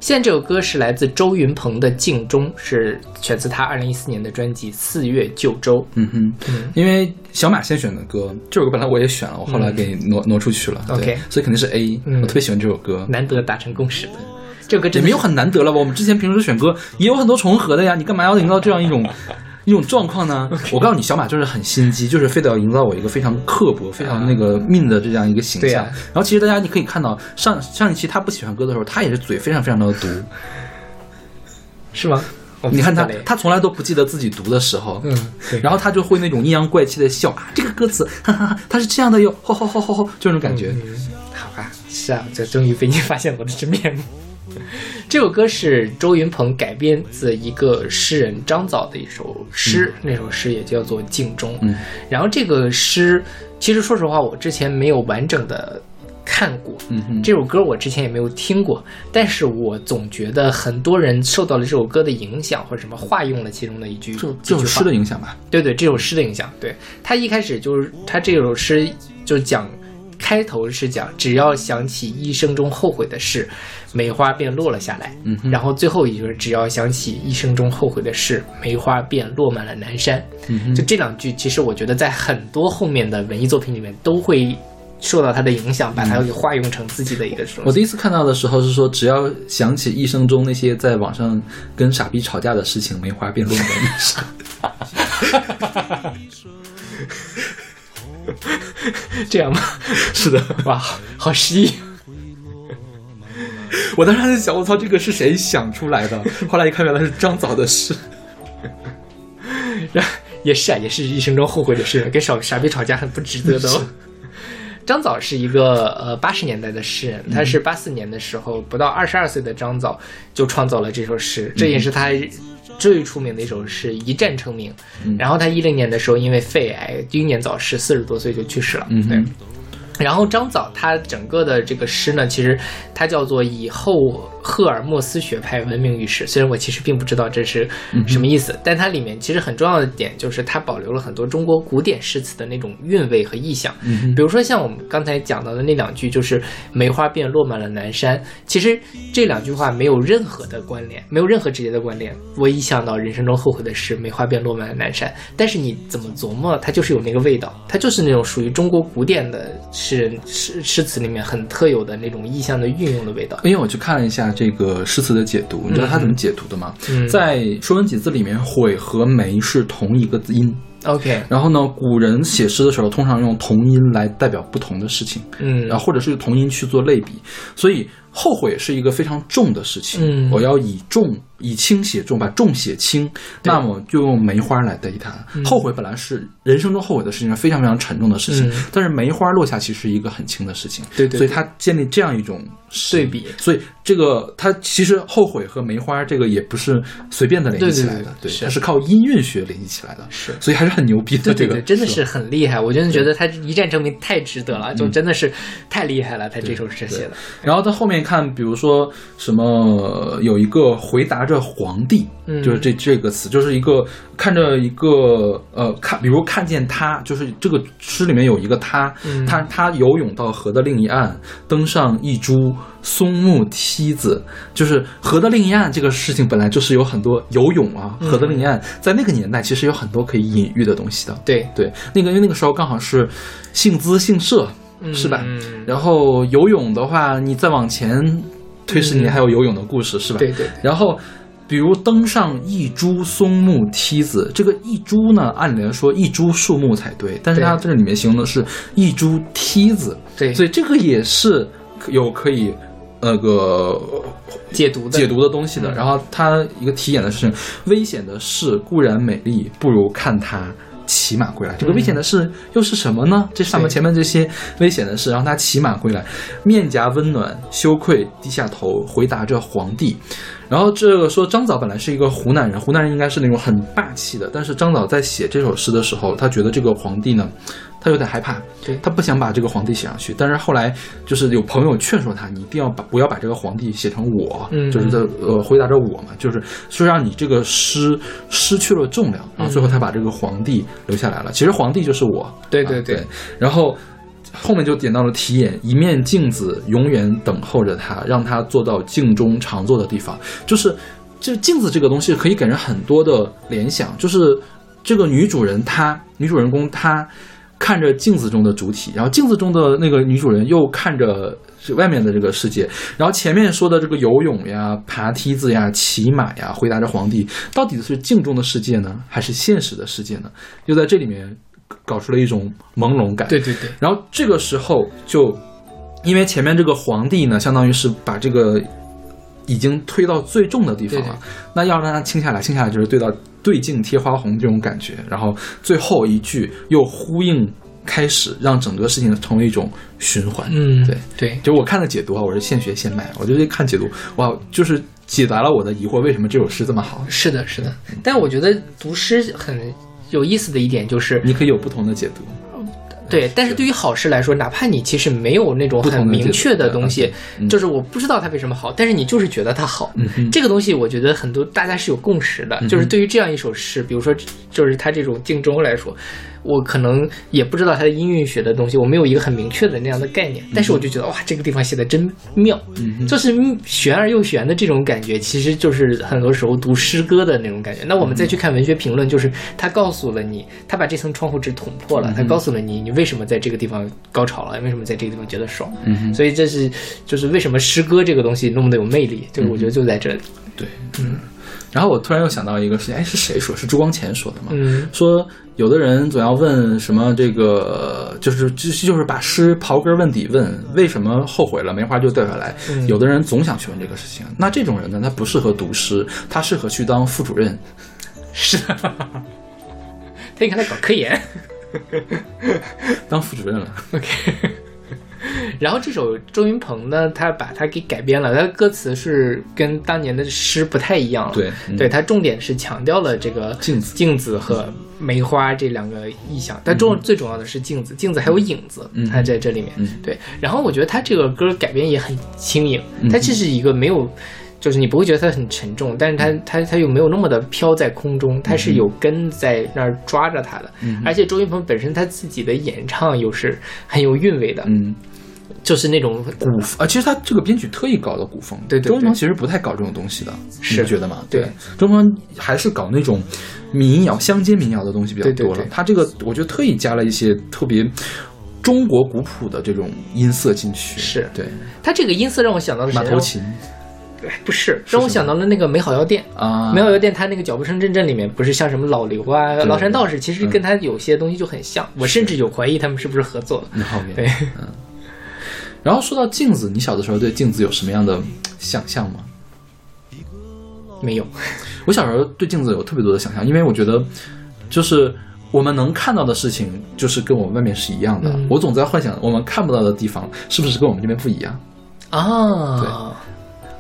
现在这首歌是来自周云鹏的《镜中》，是选自他二零一四年的专辑《四月九州》。嗯哼，因为小马先选的歌，这首歌本来我也选了，我后来给挪、挪出去了。OK 所以肯定是 A，、嗯我特别喜欢这首歌。难得达成共识的，这首歌真的也没有很难得了吧？我们之前平时选歌也有很多重合的呀，你干嘛要营造这样一种一种状况呢？<laughs> 我告诉你，小马就是很心机，就是非得要营造我一个非常刻薄、非常那个命的这样一个形象。然后其实大家你可以看到，上上一期他不喜欢歌的时候，他也是嘴非常非常的毒。是吗？你看他他从来都不记得自己读的时候，嗯，对，然后他就会那种阴阳怪气的笑啊，这个歌词，哈哈哈，他是这样的哟，吼吼吼吼吼，就这种感觉。嗯好吧，是啊，这终于被你发现我的真面目。这首歌是周云鹏改编自一个诗人张枣的一首诗，那首诗也叫做《镜中》。嗯，然后这个诗，其实说实话，我之前没有完整的看过。嗯哼，这首歌我之前也没有听过，但是我总觉得很多人受到了这首歌的影响，或者什么化用了其中的一句这几句话这首诗的影响吧。对对，这首诗的影响。对他一开始就是他这首诗就讲，开头是讲只要想起一生中后悔的事，梅花便落了下来。嗯哼然后最后一句是只要想起一生中后悔的事，梅花便落满了南山。嗯哼就这两句，其实我觉得在很多后面的文艺作品里面都会受到它的影响，把它给化用成自己的一个。我第一次看到的时候是说，只要想起一生中那些在网上跟傻逼吵架的事情，梅花便落满了山。<laughs> <laughs> 这样吗？<laughs> 是的，哇，好诗意。<laughs> 我当时还在想，我操，这个是谁想出来的？后来一看，原来是张枣的诗。然也是啊，也是一生中后悔的事，跟傻傻逼吵架很不值得的哦。张枣是一个呃八十年代的诗人，他是八四年的时候不到二十二岁的张枣就创造了这首诗，这也是他最出名的一首诗，一战成名。然后他一零年的时候因为肺癌英年早逝，四十多岁就去世了。嗯对。然后张枣他整个的这个诗呢，其实他叫做以后赫尔墨斯学派闻名于世。虽然我其实并不知道这是什么意思，但它里面其实很重要的点就是它保留了很多中国古典诗词的那种韵味和意象。嗯比如说像我们刚才讲到的那两句，就是“梅花便落满了南山”，其实这两句话没有任何的关联，没有任何直接的关联。我一想到人生中后悔的事，梅花便落满了南山，但是你怎么琢磨，它就是有那个味道，它就是那种属于中国古典的诗人诗诗词里面很特有的那种意象的运用的味道。因为我去看了一下这个诗词的解读，你知道他怎么解读的吗？嗯在《说文解字》里面，悔和梅是同一个音。OK，然后呢，古人写诗的时候，通常用同音来代表不同的事情，嗯然后或者是同音去做类比，所以后悔是一个非常重的事情。嗯。我要以重以轻写重，把重写轻，那么就用梅花来代替它。后悔本来是人生中后悔的事情，是非常非常沉重的事情，嗯。但是梅花落下其实是一个很轻的事情。对对所以它建立这样一种对比。所以这个它其实后悔和梅花这个也不是随便的联系起来的，对对对是。它是靠音韵学联系起来的，是。所以还是很牛逼的。这个真的是很厉害。我真的觉得他一战成名太值得了，就真的是太厉害了。他这首诗写的，然后到后面看，比如说什么呃有一个回答着皇帝，嗯。就是这这个词，就是一个看着一个呃看，比如看见他，就是这个诗里面有一个他，嗯。他他游泳到河的另一岸，登上一株松木梯子，就是河的另一岸这个事情本来就是有很多游泳啊，河的另一岸，在那个年代其实有很多可以隐喻的东西的。对，对，那个因为那个时候刚好是姓资姓社，是吧？嗯然后游泳的话，你再往前推十年，还有游泳的故事，是吧？对对，然后，比如登上一株松木梯子，这个一株呢，按理来说一株树木才对，但是它这里面形容的是一株梯子，对所以这个也是有可以那个解读的解读的东西的。嗯然后它一个题眼的是危险的事固然美丽，不如看它。骑马归来，这个危险的事又是什么呢？这上面前面这些危险的事，让他骑马归来，面颊温暖，羞愧低下头，回答着皇帝。然后这个说张枣本来是一个湖南人，湖南人应该是那种很霸气的，但是张枣在写这首诗的时候，他觉得这个皇帝呢，他有点害怕，对他不想把这个皇帝写上去。但是后来就是有朋友劝说他，你一定要把不要把这个皇帝写成我，嗯就是在呃回答着我嘛，就是说让你这个诗失去了重量，然后最后他把这个皇帝留下来了。其实皇帝就是我，对对对，然后。后面就点到了题眼，一面镜子永远等候着他，让他坐到镜中常坐的地方。就是，这镜子这个东西可以给人很多的联想。就是这个女主人她，女主人公她看着镜子中的主体，然后镜子中的那个女主人又看着是外面的这个世界，然后前面说的这个游泳呀、爬梯子呀、骑马呀，回答着皇帝，到底是镜中的世界呢，还是现实的世界呢？就在这里面搞出了一种朦胧感。对对对，然后这个时候就，因为前面这个皇帝呢，相当于是把这个已经推到最重的地方了，对那要让它轻下来，轻下来就是对到对镜贴花红这种感觉。然后最后一句又呼应开始，让整个事情成为一种循环。嗯，对，对，就我看的解读啊，我是现学现卖，我就是看解读，哇，就是解答了我的疑惑，为什么这首诗这么好？是的，是的。但我觉得读诗很有意思的一点就是，你可以有不同的解读。对，但是对于好事来说，哪怕你其实没有那种很明确的东西，嗯。就是我不知道它为什么好，但是你就是觉得它好，这个东西我觉得很多大家是有共识的，就是对于这样一首诗，比如说就是它这种竞争来说，我可能也不知道它的音韵学的东西，我没有一个很明确的那样的概念，但是我就觉得哇，这个地方写的真妙，就是玄而又玄的这种感觉，其实就是很多时候读诗歌的那种感觉。那我们再去看文学评论，就是他告诉了你，他把这层窗户纸捅破了，他告诉了你，你为什么在这个地方高潮了，为什么在这个地方觉得爽。嗯所以这是就是为什么诗歌这个东西那么的有魅力，就是我觉得就在这里。对，嗯。然后我突然又想到一个事情，哎，是谁说？是朱光潜说的吗？嗯说有的人总要问什么这个，就是就就是把诗刨根问底问，为什么后悔了，梅花就掉下来。嗯有的人总想去问这个事情，那这种人呢，他不适合读诗，他适合去当副主任。是的，<laughs> 他应该来搞科研。<laughs> 当副主任了。OK。<laughs> 然后这首周云鹏呢，他把它给改编了，他的歌词是跟当年的诗不太一样了。对嗯对，他重点是强调了这个镜子镜子和梅花这两个意象，但重最重要的是镜子，镜子还有影子，嗯它在这里面。嗯对，然后我觉得他这个歌改编也很轻盈，嗯它这是一个没有。就是你不会觉得它很沉重，但是它它它又没有那么的飘在空中，它是有根在那儿抓着它的。嗯而且周云鹏本身他自己的演唱又是很有韵味的，嗯，就是那种古啊，其实他这个编曲特意搞的古风。对对对周文鹏其实不太搞这种东西的，是你不觉得吗？对，周文鹏还是搞那种民谣、乡间民谣的东西比较多了。他这个我觉得特意加了一些特别中国古朴的这种音色进去。是对，他这个音色让我想到了谁马头琴对不是，让我想到了那个美好药店。啊，美好药店，它那个脚步声阵阵里面不是像什么老刘啊、崂山道士，其实跟他有些东西就很像。我甚至有怀疑他们是不是合作了。那后面对，嗯。然后说到镜子，你小的时候对镜子有什么样的想象吗？没有，我小时候对镜子有特别多的想象，因为我觉得，就是我们能看到的事情，就是跟我们外面是一样的。嗯我总在幻想我们看不到的地方，是不是跟我们这边不一样？啊，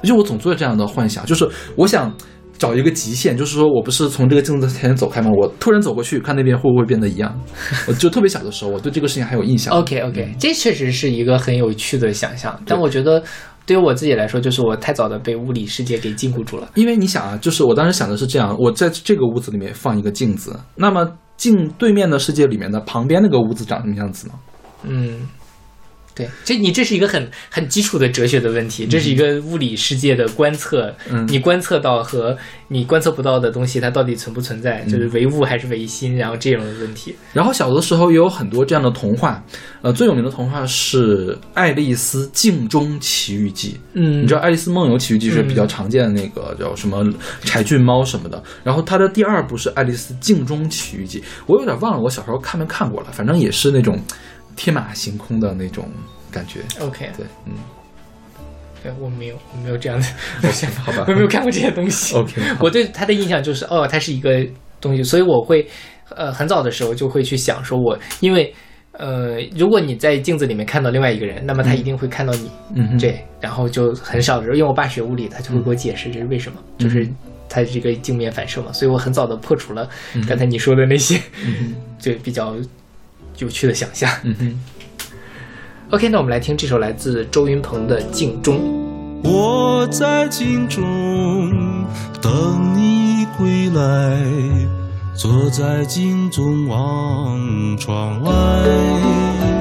对就我总做这样的幻想，就是我想找一个极限，就是说我不是从这个镜子前走开吗？我突然走过去，看那边会不会变得一样？<laughs> 我就特别小的时候，我对这个事情还有印象。OK OK，这确实是一个很有趣的想象，但我觉得对于我自己来说，就是我太早的被物理世界给禁锢住了。因为你想啊，就是我当时想的是这样，我在这个屋子里面放一个镜子，那么镜对面的世界里面的旁边那个屋子长什么样子呢？嗯，对，这你这是一个很很基础的哲学的问题，这是一个物理世界的观测，嗯。你观测到和你观测不到的东西，它到底存不存在，嗯就是唯物还是唯心，然后这种的问题。然后小的时候也有很多这样的童话，呃，最有名的童话是《爱丽丝镜中奇遇记》。嗯。你知道《爱丽丝梦游奇遇记》是比较常见的那个叫什么柴郡猫什么的，然后它的第二部是《爱丽丝镜中奇遇记》，我有点忘了我小时候看没看过了，反正也是那种天马行空的那种感觉。OK，对，嗯。对我没有，我没有这样的的想法，好吧。<laughs> 我没有看过这些东西。，OK，我对他的印象就是，哦，他是一个东西，所以我会，呃，很早的时候就会去想，说我因为。呃，如果你在镜子里面看到另外一个人，那么他一定会看到你，嗯对，然后就很少的时候，因为我爸学物理，他就会给我解释这是为什么，嗯。就是他这个镜面反射嘛，所以我很早的破除了刚才你说的那些，<laughs> 就比较有趣的想象。嗯哼。OK，那我们来听这首来自周云鹏的《镜中》。我在镜中等你归来，坐在镜中望窗外。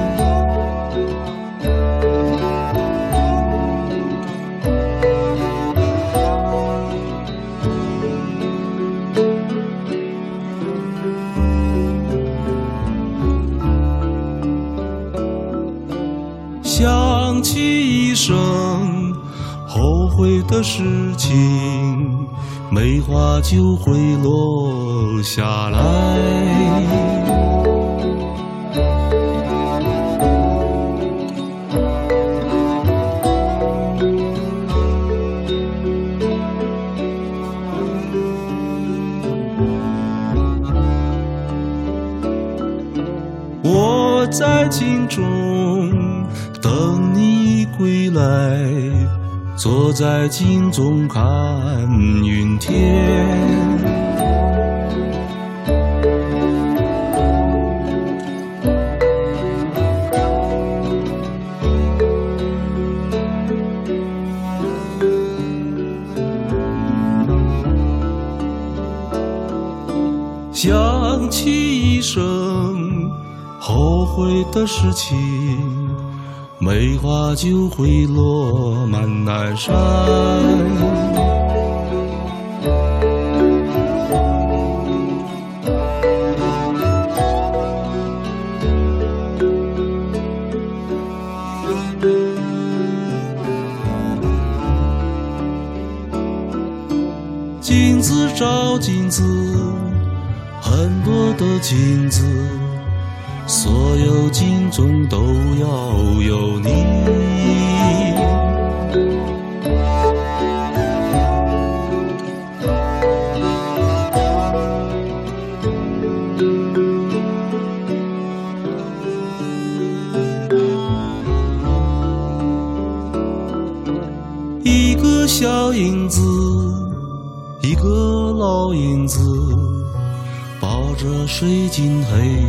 想起一生后悔的事情，梅花就会落下来。我在镜中等你归来坐在镜中看云天想起一生后悔的事情梅花就会落满南山。镜子照镜子，很多的镜子，有镜中都要有你。一个小影子，一个老影子，抱着睡进黑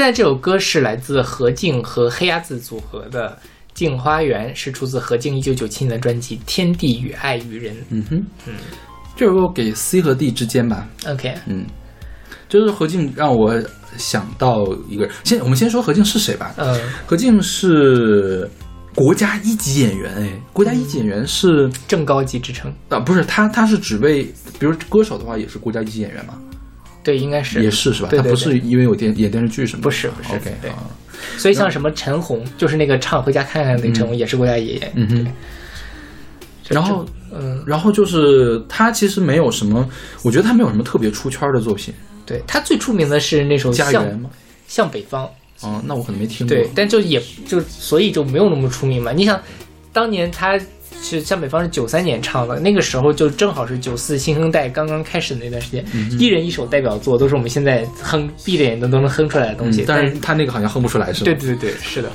现在这首歌是来自何静和黑鸭子组合的《镜花园》，是出自何静一九九七年的专辑《天地与爱与人》。嗯哼，嗯，这首歌给 C 和 D 之间吧，OK，嗯，就是何静让我想到一个人，先我们先说何静是谁吧。呃，何静是国家一级演员，哎，国家一级演员是正高级职称，啊，不是他，他是只为，比如歌手的话也是国家一级演员嘛，对，应该是也是是吧？他不是因为有电演电视剧什么的，不是不是 OK 对啊，所以像什么陈红，就是那个唱《回家看看》那个陈红，也是国家爷爷。嗯哼。然后，嗯，然后就是他其实没有什么，我觉得他没有什么特别出圈的作品，对他最出名的是那首《向家园吗？向北方》，哦，那我可能没听过。对，但就也就所以就没有那么出名嘛。你想，当年他是向北方是九三年唱的，那个时候就正好是九四新生代刚刚开始的那段时间，一人一首代表作都是我们现在哼闭着眼睛都能哼出来的东西，嗯但是他那个好像哼不出来，是吧？对对对，是的。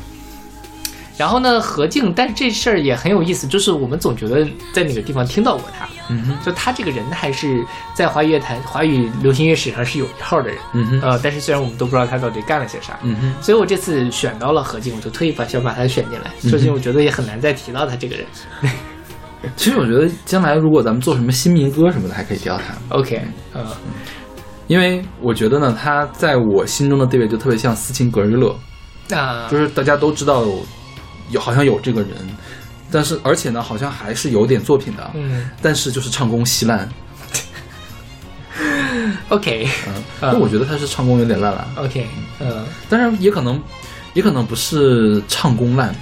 然后呢，何静，但是这事儿也很有意思，就是我们总觉得在哪个地方听到过他，嗯哼，就他这个人还是在华语乐坛、华语流行乐史上是有一号的。人，嗯哼，呃，但是虽然我们都不知道他到底干了些啥，嗯哼，所以我这次选到了何静，我就特意把想把他选进来，首先我觉得也很难再提到他这个人。<laughs> 其实我觉得将来如果咱们做什么新民歌什么的，还可以提到他，OK，呃，因为我觉得呢，他在我心中的地位就特别像斯琴格日乐，啊。就是大家都知道有好像有这个人，但是而且呢，好像还是有点作品的，嗯。但是就是唱功稀烂，，OK。嗯，<laughs> 啊那我觉得他是唱功有点烂了，OK，嗯，当然也可能，也可能不是唱功烂，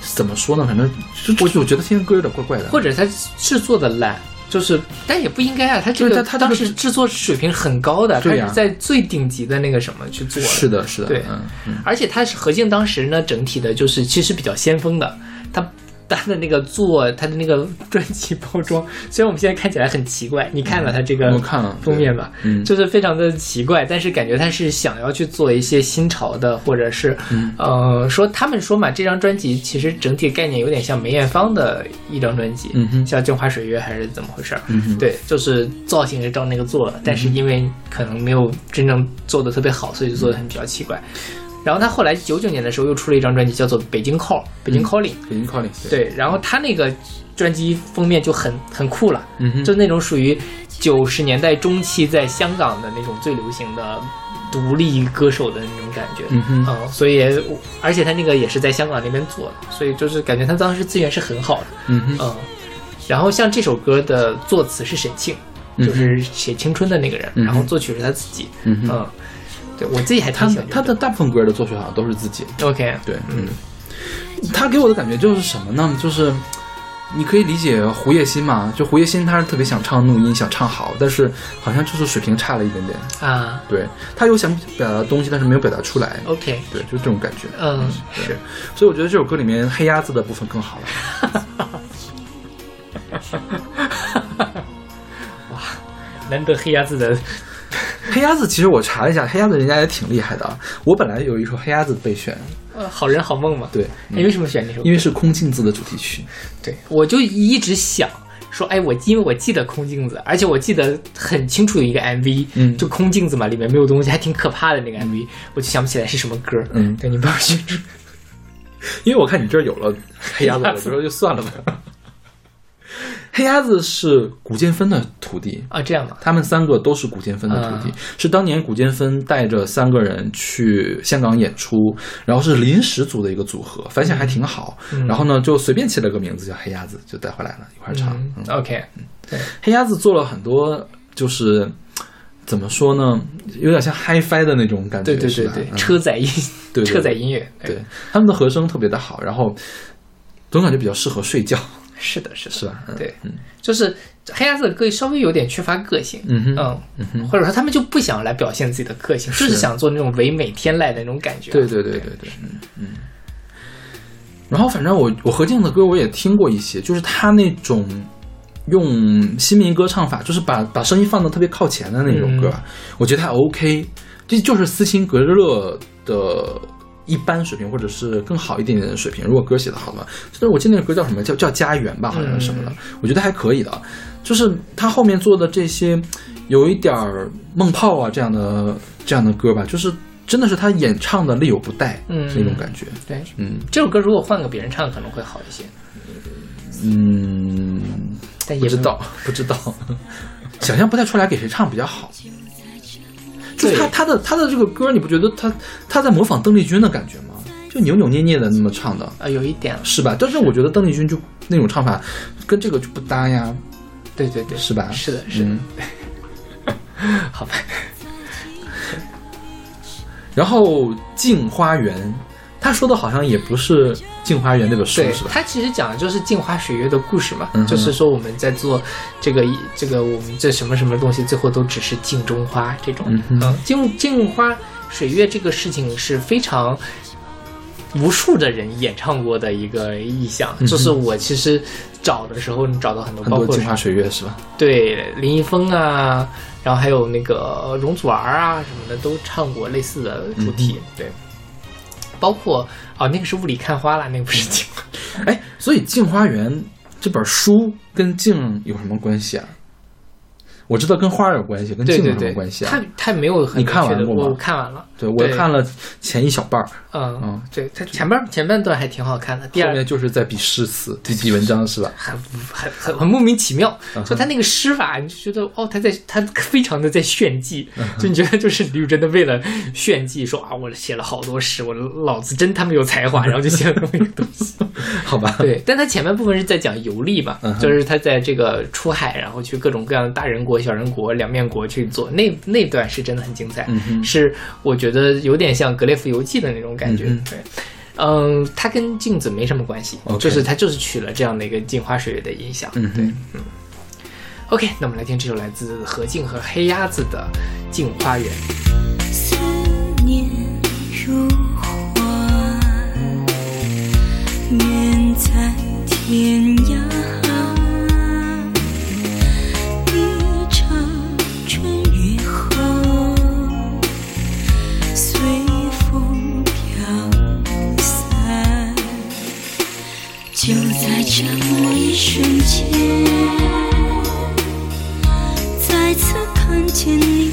怎么说呢？反正就我我觉得听歌有点怪怪的，或者他制作的烂。就是，但也不应该啊。他这个对他当时制作水平很高的，他是在最顶级的那个什么去做的。是的，是的，对而且他是何静当时呢，整体的就是其实比较先锋的，他他的那个做他的那个专辑包装，虽然我们现在看起来很奇怪，你看了他这个我看了封面吧，嗯就是非常的奇怪，但是感觉他是想要去做一些新潮的，或者是、嗯呃说他们说嘛，这张专辑其实整体概念有点像梅艳芳的一张专辑，嗯哼像《镜花水月》还是怎么回事儿？嗯哼对，就是造型是照那个做了，但是因为可能没有真正做的特别好，所以就做的很比较奇怪。然后他后来九九年的时候又出了一张专辑，叫做《北京 Call》，北京 Calling。北京 Calling，对，然后他那个专辑封面就很很酷了，就那种属于九十年代中期在香港的那种最流行的独立歌手的那种感觉。嗯所以而且他那个也是在香港那边做的，所以就是感觉他当时资源是很好的。嗯然后像这首歌的作词是沈庆，嗯就是写青春的那个人，嗯然后作曲是他自己。嗯哼，嗯，对我自己还他挺喜欢他的大部分歌的作曲好像都是自己，OK，对，嗯，他给我的感觉就是什么呢？就是你可以理解胡叶欣嘛，就胡叶欣他是特别想唱怒音，想唱好，但是好像就是水平差了一点点。啊对他有想表达的东西，但是没有表达出来。，OK，对，就这种感觉。嗯，对是，所以我觉得这首歌里面黑鸭子的部分更好了。哈哈哈难得黑鸭子的黑鸭子其实我查了一下，黑鸭子人家也挺厉害的啊。我本来有一首黑鸭子备选，呃好人好梦嘛。对，你为什么选这首？因为是空镜子的主题曲。对，我就一直想说，哎，我因为我记得空镜子，而且我记得很清楚的一个 MV，嗯就空镜子嘛，里面没有东西，还挺可怕的那个 MV，我就想不起来是什么歌。嗯对，你帮我选出。<laughs> 因为我看你这儿有了黑鸭子，我就说就算了吧。黑鸭子是古建芬的徒弟，啊，这样的，他们三个都是古建芬的徒弟，啊是当年古建芬带着三个人去香港演出，然后是临时组的一个组合，反响还挺好。嗯。然后呢，就随便起了个名字叫黑鸭子，就带回来了一块唱。OK，对，黑鸭子做了很多，就是怎么说呢，有点像 HiFi 的那种感觉，对对对对，嗯。车载音，对对车载音乐，对，他们的和声特别的好，然后总感觉比较适合睡觉，是的，是的，是吧？嗯对嗯就是黑鸭子的歌稍微有点缺乏个性，嗯哼嗯嗯哼，或者说他们就不想来表现自己的个性，就是是想做那种唯美天籁的那种感觉。对对对对对，嗯嗯。然后反正我我何静的歌我也听过一些，就是他那种用新民歌唱法，就是把把声音放的特别靠前的那种歌，嗯我觉得还 OK，这就是斯琴格日乐的。一般水平，或者是更好一点点的水平。如果歌写的好的话，就是我记得那个歌叫什么？叫叫家园吧，好像是什么的，我觉得还可以的。就是他后面做的这些，有一点儿梦泡啊这样的这样的歌吧，就是真的是他演唱的力有不逮，嗯那种感觉。对，嗯这首歌如果换个别人唱可能会好一些，嗯，但也不知道不知道，<laughs> 想象不太出来给谁唱比较好。就是他他的他的这个歌，你不觉得他他在模仿邓丽君的感觉吗？就扭扭捏捏的那么唱的，啊，有一点，是吧？但是我觉得邓丽君就那种唱法跟这个就不搭呀，对对对，是吧？是的，是的，嗯 <laughs> 好吧，<laughs> 然后《镜花缘》，他说的好像也不是《镜花缘》那本书对，是吧？他其实讲的就是镜花水月的故事嘛，嗯就是说我们在做这个这个我们这什么什么东西，最后都只是镜中花这种。嗯镜镜花水月这个事情是非常无数的人演唱过的一个意象，嗯就是我其实找的时候，你找到很多，包括镜花水月是吧？对林一峰啊，然后还有那个容祖儿啊什么的，都唱过类似的主题。对，包括哦，那个是雾里看花啦，那个不是镜。<laughs> 哎，所以《镜花缘》这本书跟镜有什么关系啊？我知道跟花有关系，跟镜有什么对对。对，关系啊？他他没有很你看完过吗？我看完了。对我看了前一小半儿，嗯嗯，对，他前半前半段还挺好看的，第二后面就是在比诗词、比比文章是吧？<laughs> 很很很很莫名其妙，就他那个诗法，你就觉得哦，他在他非常的在炫技，嗯就你觉得就是李宇真的为了炫技，说啊，我写了好多诗，我老子真他妈有才华，然后就写了这么一个东西。<laughs> 好吧，对，但他前半部分是在讲游历嘛，嗯就是他在这个出海，然后去各种各样的大人国、小人国、两面国去做，那那段是真的很精彩，嗯是我觉得有点像《格列佛游记》的那种感觉。嗯对，嗯，它跟镜子没什么关系就是它就是取了这样的一个镜花水月的影响。嗯哼，OK，那我们来听这首来自何静和黑鸭子的《镜花缘》。思念如远在天涯。一场春雨后，随风飘散。就在这么一瞬间。再次看见你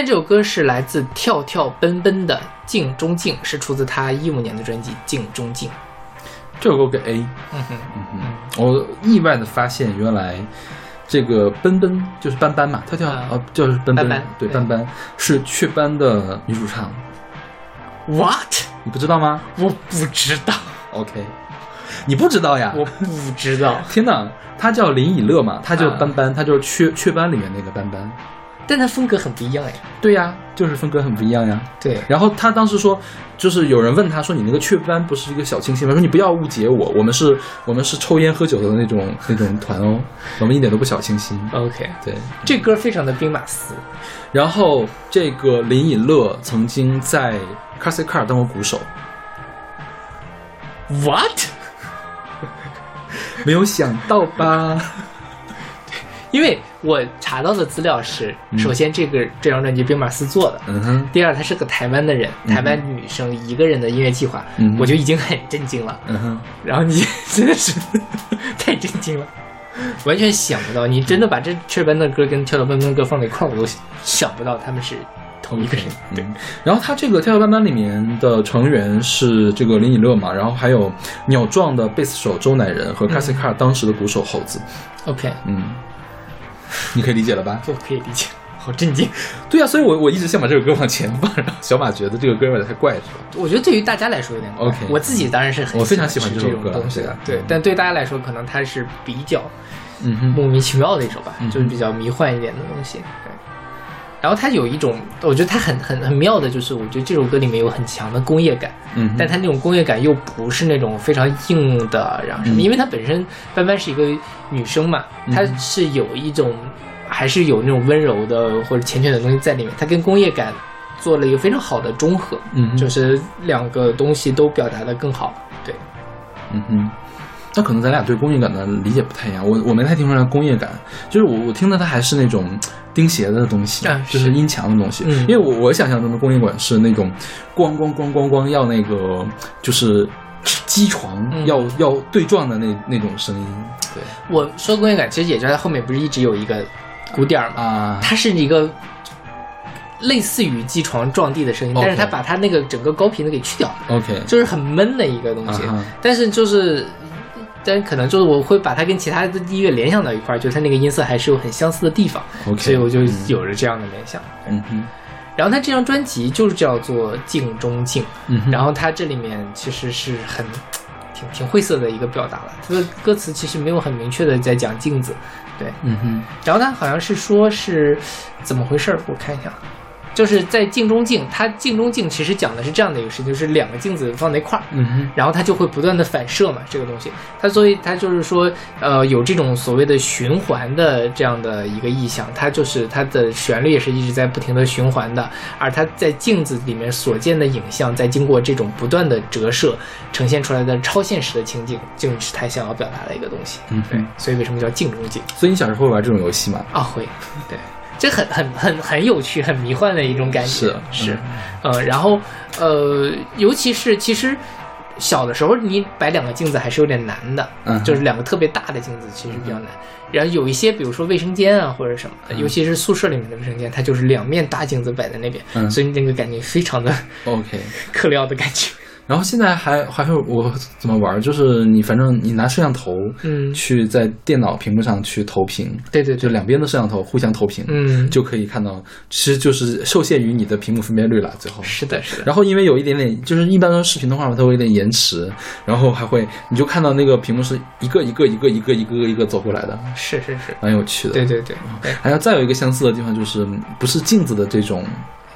在这首歌是来自跳跳奔奔的《镜中镜》，是出自他一五年的专辑《镜中镜》。这首歌给 A。嗯哼，嗯哼，我意外的发现，原来这个奔奔就是斑斑嘛，跳跳啊呃就是奔斑斑对对斑斑是雀斑的女主唱，What？你不知道吗我不知道，？OK，你不知道呀？我不知道。天哪，她叫林以乐嘛，她就是啊斑斑，她就是雀雀斑里面那个斑斑。但他风格很不一样哎。对呀，就是风格很不一样呀。对，然后他当时说，就是有人问他说：“你那个雀斑不是一个小清新吗？”说：“你不要误解我，我们是，我们是抽烟喝酒的那种那种团哦，我们一点都不小清新。OK，” 对。这歌非常的兵马司。然后这个林以乐曾经在 Classic Car 当过鼓手，What？没有想到吧？因为我查到的资料是，首先这个这张专辑兵马司做的，嗯哼，第二他是个台湾的人，台湾女生一个人的音乐计划，嗯我就已经很震惊了。嗯哼，<laughs> 然后你 <laughs> 真的是 <laughs> 太震惊了，完全想不到，你真的把这雀斑的歌跟跳跳斑斑的歌放在一块儿，我都想不到他们是同一个人。对，嗯。然后他这个跳跳斑斑里面的成员是这个林以乐嘛，然后还有鸟壮的贝斯手周乃仁和 Classic Car 当时的鼓手猴子。OK，嗯，<laughs> 你可以理解了吧？我可以理解，好震惊。对啊、所以我我一直想把这首歌往前放，然后小马觉得这个歌有点太怪，是吧？我觉得对于大家来说有点怪 OK 我自己当然是很我非常喜欢这这首歌种东西的对，对，但对大家来说可能它是比较嗯哼，莫名其妙的一首吧，嗯就是比较迷幻一点的东西。对，然后它有一种，我觉得它很很很妙的，就是我觉得这首歌里面有很强的工业感，嗯，但它那种工业感又不是那种非常硬的，然后什么，嗯。因为它本身班班是一个女生嘛，她是有一种还是有那种温柔的或者缱绻的东西在里面，它跟工业感做了一个非常好的中和，嗯就是两个东西都表达的更好。对，嗯哼，那可能咱俩对工业感的理解不太一样。我我没太听出来工业感，就是我我听的它还是那种钉鞋的东西，啊就是音墙的东西。嗯因为我我想象中的工业感是那种咣咣咣咣咣要那个就是机床嗯要、要对撞的那那种声音。对我说工业感，其实也就是它后面不是一直有一个鼓点儿嘛，啊，它是一个类似于机床撞地的声音但是它把它那个整个高频的给去掉了。OK，就是很闷的一个东西。但是就是，但可能就是我会把它跟其他的音乐联想到一块儿，就是它那个音色还是有很相似的地方。OK 所以我就有着这样的联想。嗯哼，然后它这张专辑就是叫做《镜中镜》，嗯哼，然后它这里面其实是很挺挺晦涩的一个表达了，它的歌词其实没有很明确的在讲镜子，对，嗯哼，然后他好像是说是怎么回事儿？我看一下，就是在镜中镜，它镜中镜其实讲的是这样的一个事情，就是两个镜子放在一块儿，嗯哼，然后它就会不断的反射嘛，这个东西，它所以它就是说，呃，有这种所谓的循环的这样的一个意象，它就是它的旋律也是一直在不停的循环的，而它在镜子里面所见的影像，在经过这种不断的折射呈现出来的超现实的情景，就是他想要表达的一个东西。嗯对，所以为什么叫镜中镜？所以你小时候会玩这种游戏吗？啊，会，对，这很很很很有趣、很迷幻的一种感觉。是是，呃，然后呃，尤其是其实小的时候，你摆两个镜子还是有点难的，嗯。就是两个特别大的镜子其实比较难。然后有一些，比如说卫生间啊或者什么的，尤其是宿舍里面的卫生间，它就是两面大镜子摆在那边，嗯。所以那个感觉非常的 OK，克里奥的感觉。然后现在还还会我怎么玩？就是你反正你拿摄像头，嗯去在电脑屏幕上去投屏，对对对，就两边的摄像头互相投屏，嗯就可以看到，其实就是受限于你的屏幕分辨率了。最后是的，是的，然后因为有一点点，就是一般的视频的话嘛，它会有点延迟，然后还会你就看到那个屏幕是一个一个一个一个一个一个走过来的，是是是，蛮有趣的。对对对对，还有再有一个相似的地方就是，不是镜子的这种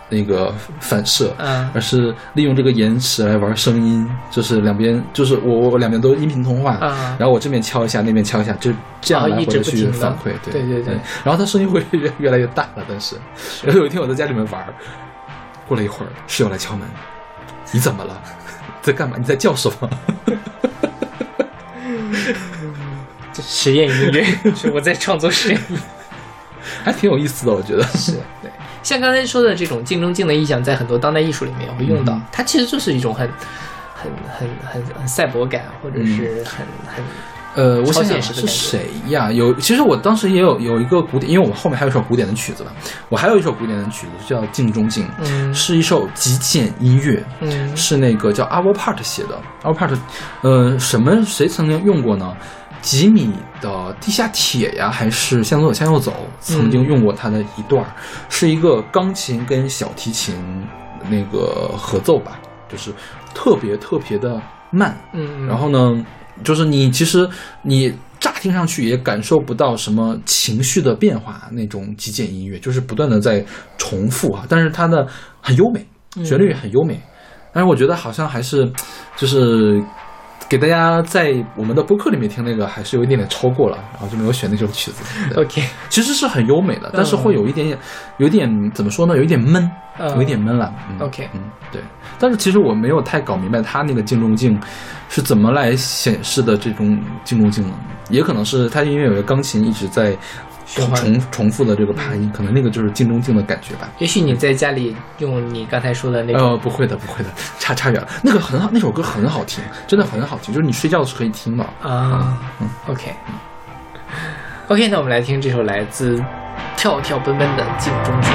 那个反射，嗯而是利用这个延迟来玩声音，就是两边就是我我我两边都音频通话，嗯然后我这边敲一下，那边敲一下，就这样来回的去反馈，对对对然后它声音会越越来越大了，但是，然后有一天我在家里面玩，过了一会儿，室友来敲门，你怎么了？在干嘛？你在叫什么？这 <laughs> 实验音乐，我在创作实验。还挺有意思的，我觉得。是对，像刚才说的这种镜中镜的意象，在很多当代艺术里面也会用到。嗯它其实就是一种很、很、很、很、很赛博感，或者是很、很呃，我想想是谁呀？有，其实我当时也有有一个古典，因为我后面还有一首古典的曲子吧，我还有一首古典的曲子叫《镜中镜》，嗯是一首极简音乐，嗯是那个叫 Our Part 写的。Our Part，呃，什么谁曾经用过呢？吉米的地下铁呀，还是向左走向右走，曾经用过它的一段儿，是一个钢琴跟小提琴那个合奏吧，就是特别特别的慢，嗯，然后呢，就是你其实你乍听上去也感受不到什么情绪的变化，那种极简音乐就是不断的在重复啊，但是它的很优美，旋律很优美，但是我觉得好像还是就是。给大家在我们的播客里面听那个还是有一点点超过了，然后就没有选那首曲子。<laughs> OK，其实是很优美的，但是会有一点点，有一点怎么说呢？有一点闷，嗯有一点闷了。嗯 OK 嗯，对。但是其实我没有太搞明白他那个镜中镜是怎么来显示的这种镜中镜呢？也可能是他因为有个钢琴一直在重重复的这个爬音，可能那个就是镜中镜的感觉吧。也许你在家里用你刚才说的那个，呃，不会的，不会的，差差远了。那个很好，那首歌很好听，真的很好听，就是你睡觉的时候可以听的。啊嗯，OK，OK，那我们来听这首来自跳跳奔奔的《镜中镜》。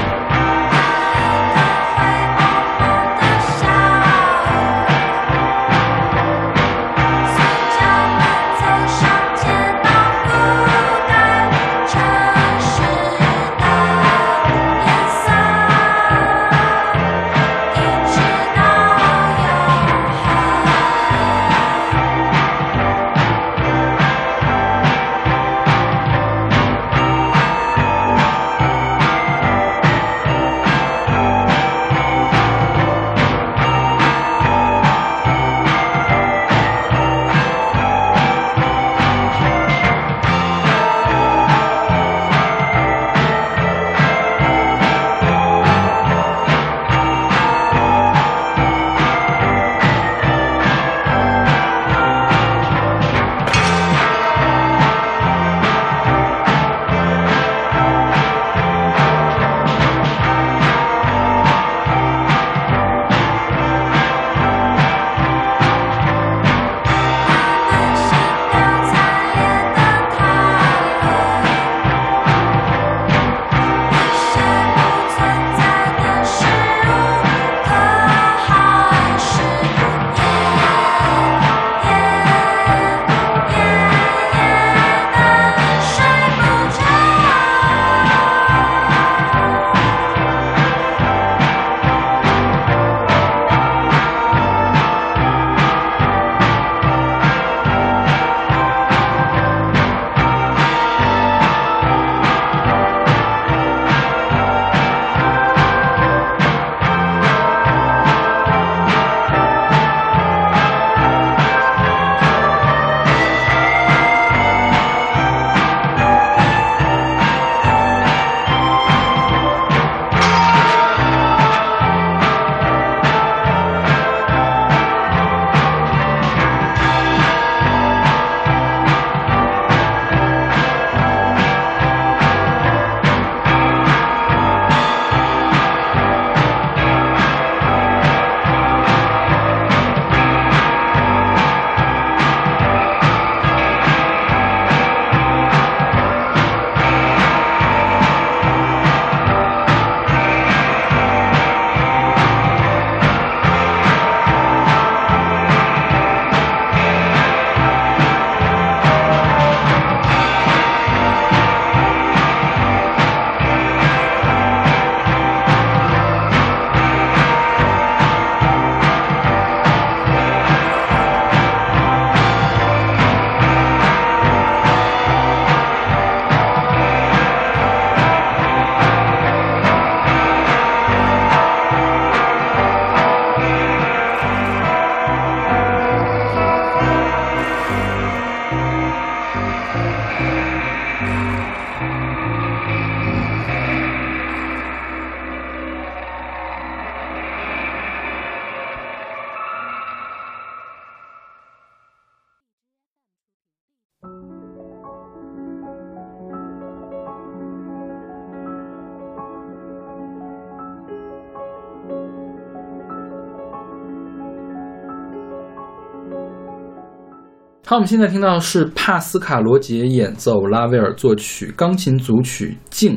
好，我们现在听到的是帕斯卡罗杰演奏，拉威尔作曲，钢琴组曲《静》，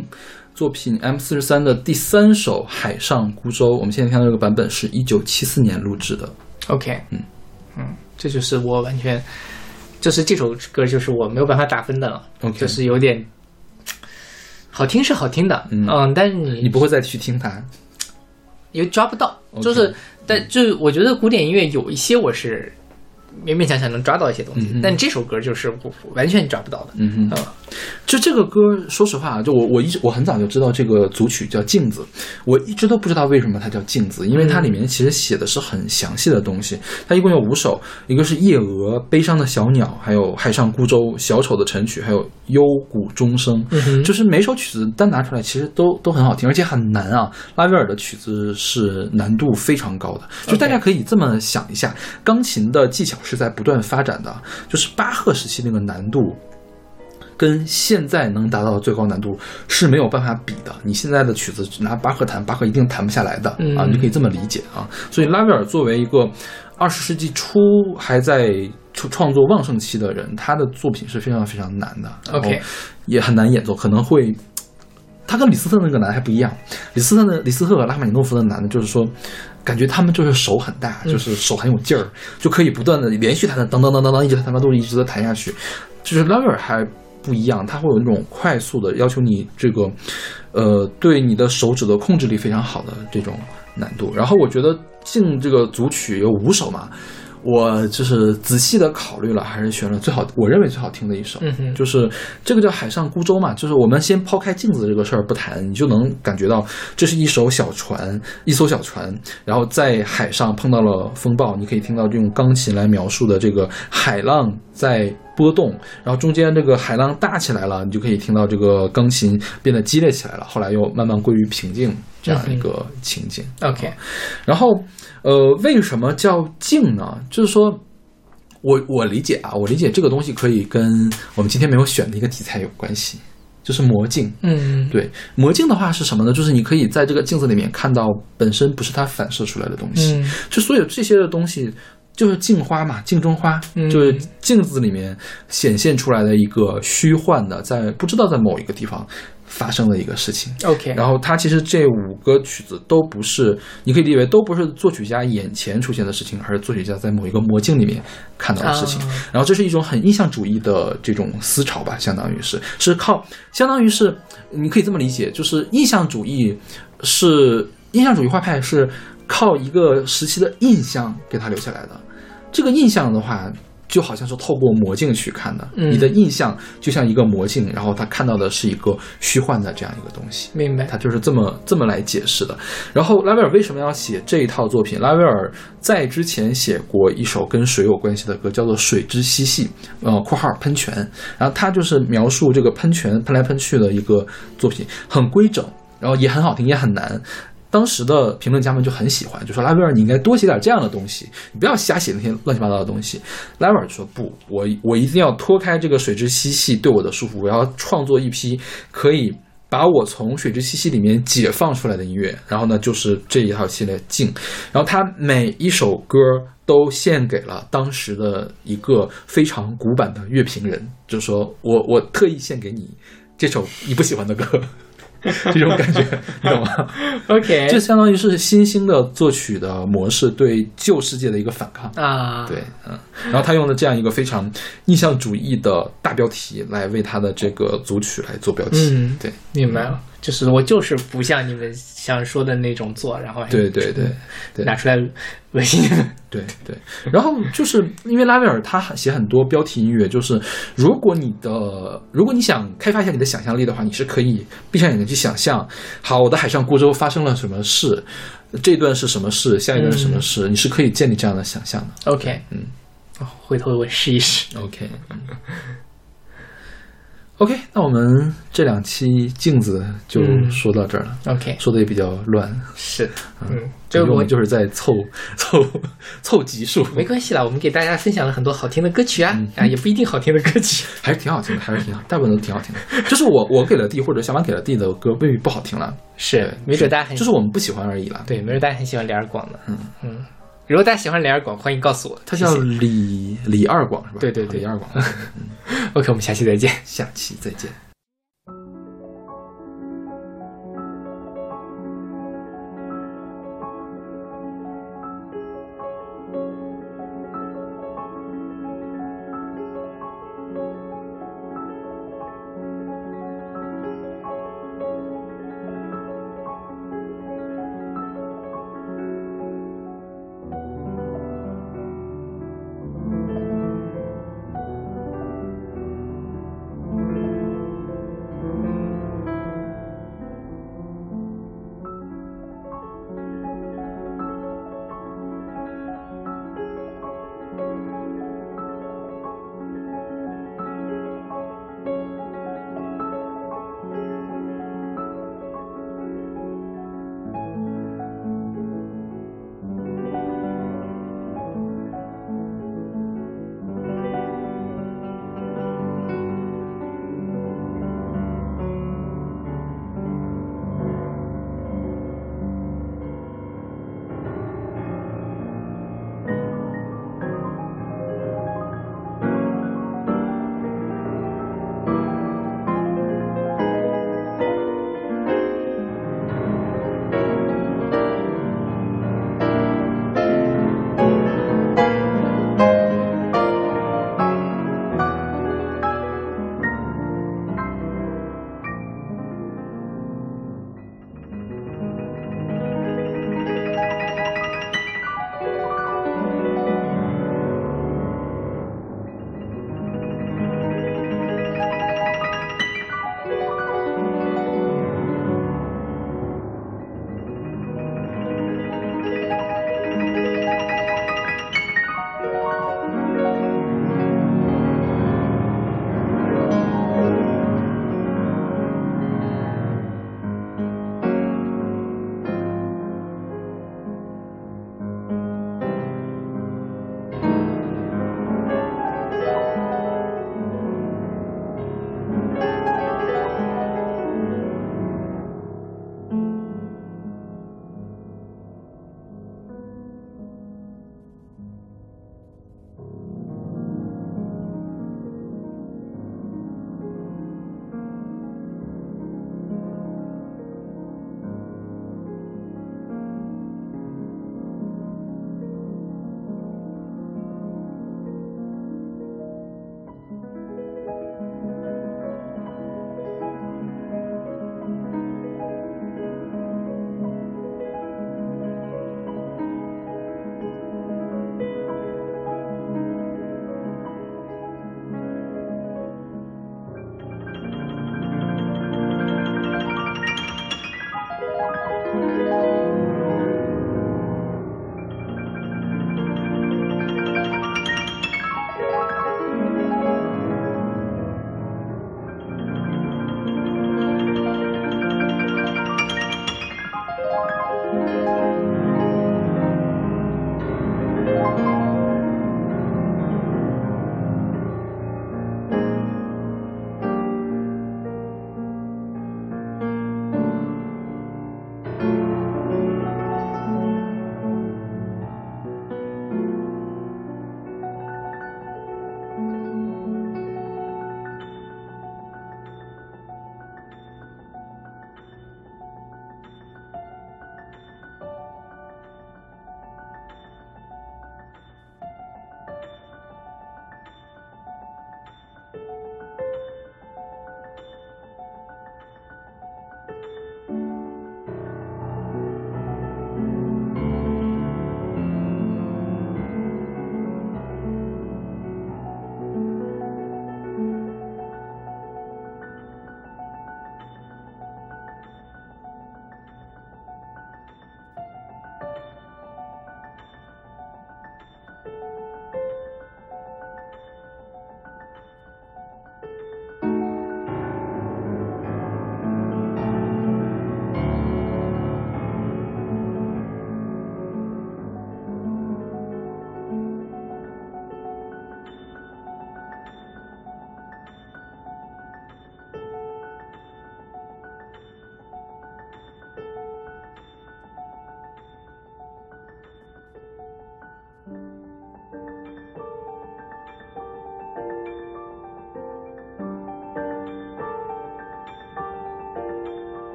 作品 M 四十三的第三首《海上孤舟》。我们现在听到这个版本是一九七四年录制的。OK，嗯嗯，这就是我完全就是这首歌就是我没有办法打分的了 OK 就是有点好听是好听的，嗯但是你你不会再去听它。也抓不到就是但就是我觉得古典音乐有一些我是勉勉强强能抓到一些东西，嗯但这首歌就是完全抓不到的。嗯就这个歌，说实话啊，就我我一直我很早就知道这个组曲叫《镜子》，我一直都不知道为什么它叫《镜子》，因为它里面其实写的是很详细的东西。它一共有五首，一个是夜蛾、悲伤的小鸟，还有海上孤舟、小丑的晨曲，还有幽谷钟声。嗯就是每首曲子单拿出来，其实都都很好听，而且很难啊。拉威尔的曲子是难度非常高的，就大家可以这么想一下，钢琴的技巧是在不断发展的，就是巴赫时期那个难度。跟现在能达到的最高难度是没有办法比的。你现在的曲子拿巴赫弹，巴赫一定弹不下来的、嗯啊，你可以这么理解啊。所以拉威尔作为一个二十世纪初还在创创作旺盛期的人，他的作品是非常非常难的 OK 也很难演奏，可能会。他跟李斯特那个难还不一样，李斯特的李斯特和拉赫玛尼诺夫的难呢，就是说，感觉他们就是手很大，就是手很有劲儿，就可以不断的连续弹弹，当当当当当，一直弹弹都是一直的弹下去。就是 Lover 还不一样，它会有那种快速的要求你这个，呃，对你的手指的控制力非常好的这种难度。然后我觉得进这个组曲有五首嘛，我就是仔细的考虑了，还是选了最好，我认为最好听的一首，嗯就是这个叫《海上孤舟》嘛，就是我们先抛开镜子这个事儿不谈，你就能感觉到这是一艘小船，一艘小船，然后在海上碰到了风暴，你可以听到用钢琴来描述的这个海浪在波动，然后中间这个海浪大起来了，你就可以听到这个钢琴变得激烈起来了，后来又慢慢归于平静这样一个情景。OK，然后，呃，为什么叫镜呢？就是说，我我理解啊，我理解这个东西可以跟我们今天没有选的一个题材有关系，就是魔镜。嗯，对，魔镜的话是什么呢？就是你可以在这个镜子里面看到本身不是它反射出来的东西，嗯就所有这些的东西。就是镜花嘛，镜中花，嗯就是镜子里面显现出来的一个虚幻的，在不知道在某一个地方发生的一个事情。OK，然后它其实这五个曲子都不是，你可以理解为都不是作曲家眼前出现的事情，而是作曲家在某一个魔镜里面看到的事情。啊然后这是一种很印象主义的这种思潮吧，相当于是是靠，相当于是你可以这么理解，就是印象主义是印象主义画派是靠一个时期的印象给它留下来的。这个印象的话，就好像是透过魔镜去看的，嗯你的印象就像一个魔镜，然后他看到的是一个虚幻的这样一个东西。明白他。就是这么这么来解释的。然后拉威尔为什么要写这一套作品？拉威尔在之前写过一首跟水有关系的歌，叫做《水之嬉戏》，呃（括号喷泉）。然后他就是描述这个喷泉喷来喷去的一个作品，很规整，然后也很好听，也很难。当时的评论家们就很喜欢，就说拉威尔你应该多写点这样的东西，你不要瞎写那些乱七八糟的东西。拉威尔说不，我我一定要脱开这个水之嬉戏对我的束缚，我要创作一批可以把我从水之嬉戏里面解放出来的音乐。然后呢，就是这一套系列静，然后他每一首歌都献给了当时的一个非常古板的乐评人，就是说我我特意献给你这首你不喜欢的歌。<laughs> 这种感觉，你懂吗？<laughs> OK，这相当于是新兴的作曲的模式对旧世界的一个反抗。啊，对，嗯，然后他用了这样一个非常印象主义的大标题来为他的这个组曲来做标题。嗯对，明白了，就是我就是不像你们想说的那种做，然后还对对对对拿出来恶心你们。对对，然后就是因为拉威尔他写很多标题音乐，就是如果你的如果你想开发一下你的想象力的话，你是可以闭上眼睛去想象，好，我的海上孤舟发生了什么事，这一段是什么事，下一段是什么事，你是可以建立这样的想象的。OK，嗯哦，回头我试一试。OK，嗯 OK，那我们这两期镜子就嗯。说到这儿了，OK，说的也比较乱，是，嗯，这个我们就是在凑 <laughs> 凑凑集数，没关系啦，我们给大家分享了很多好听的歌曲啊，啊，也不一定好听的歌曲。<laughs> 还是挺好听的，还是挺好，大部分都挺好听的。<laughs> 就是我我给了 D 或者小马给了 D 的歌未必不好听了，是，没准大家很就是我们不喜欢而已啦。对，没准大家很喜欢李二广的。嗯。嗯，如果大家喜欢李二广，欢迎告诉我。他叫李李二广是吧？对对对李二广。<laughs> OK，我们下期再见。下期再见。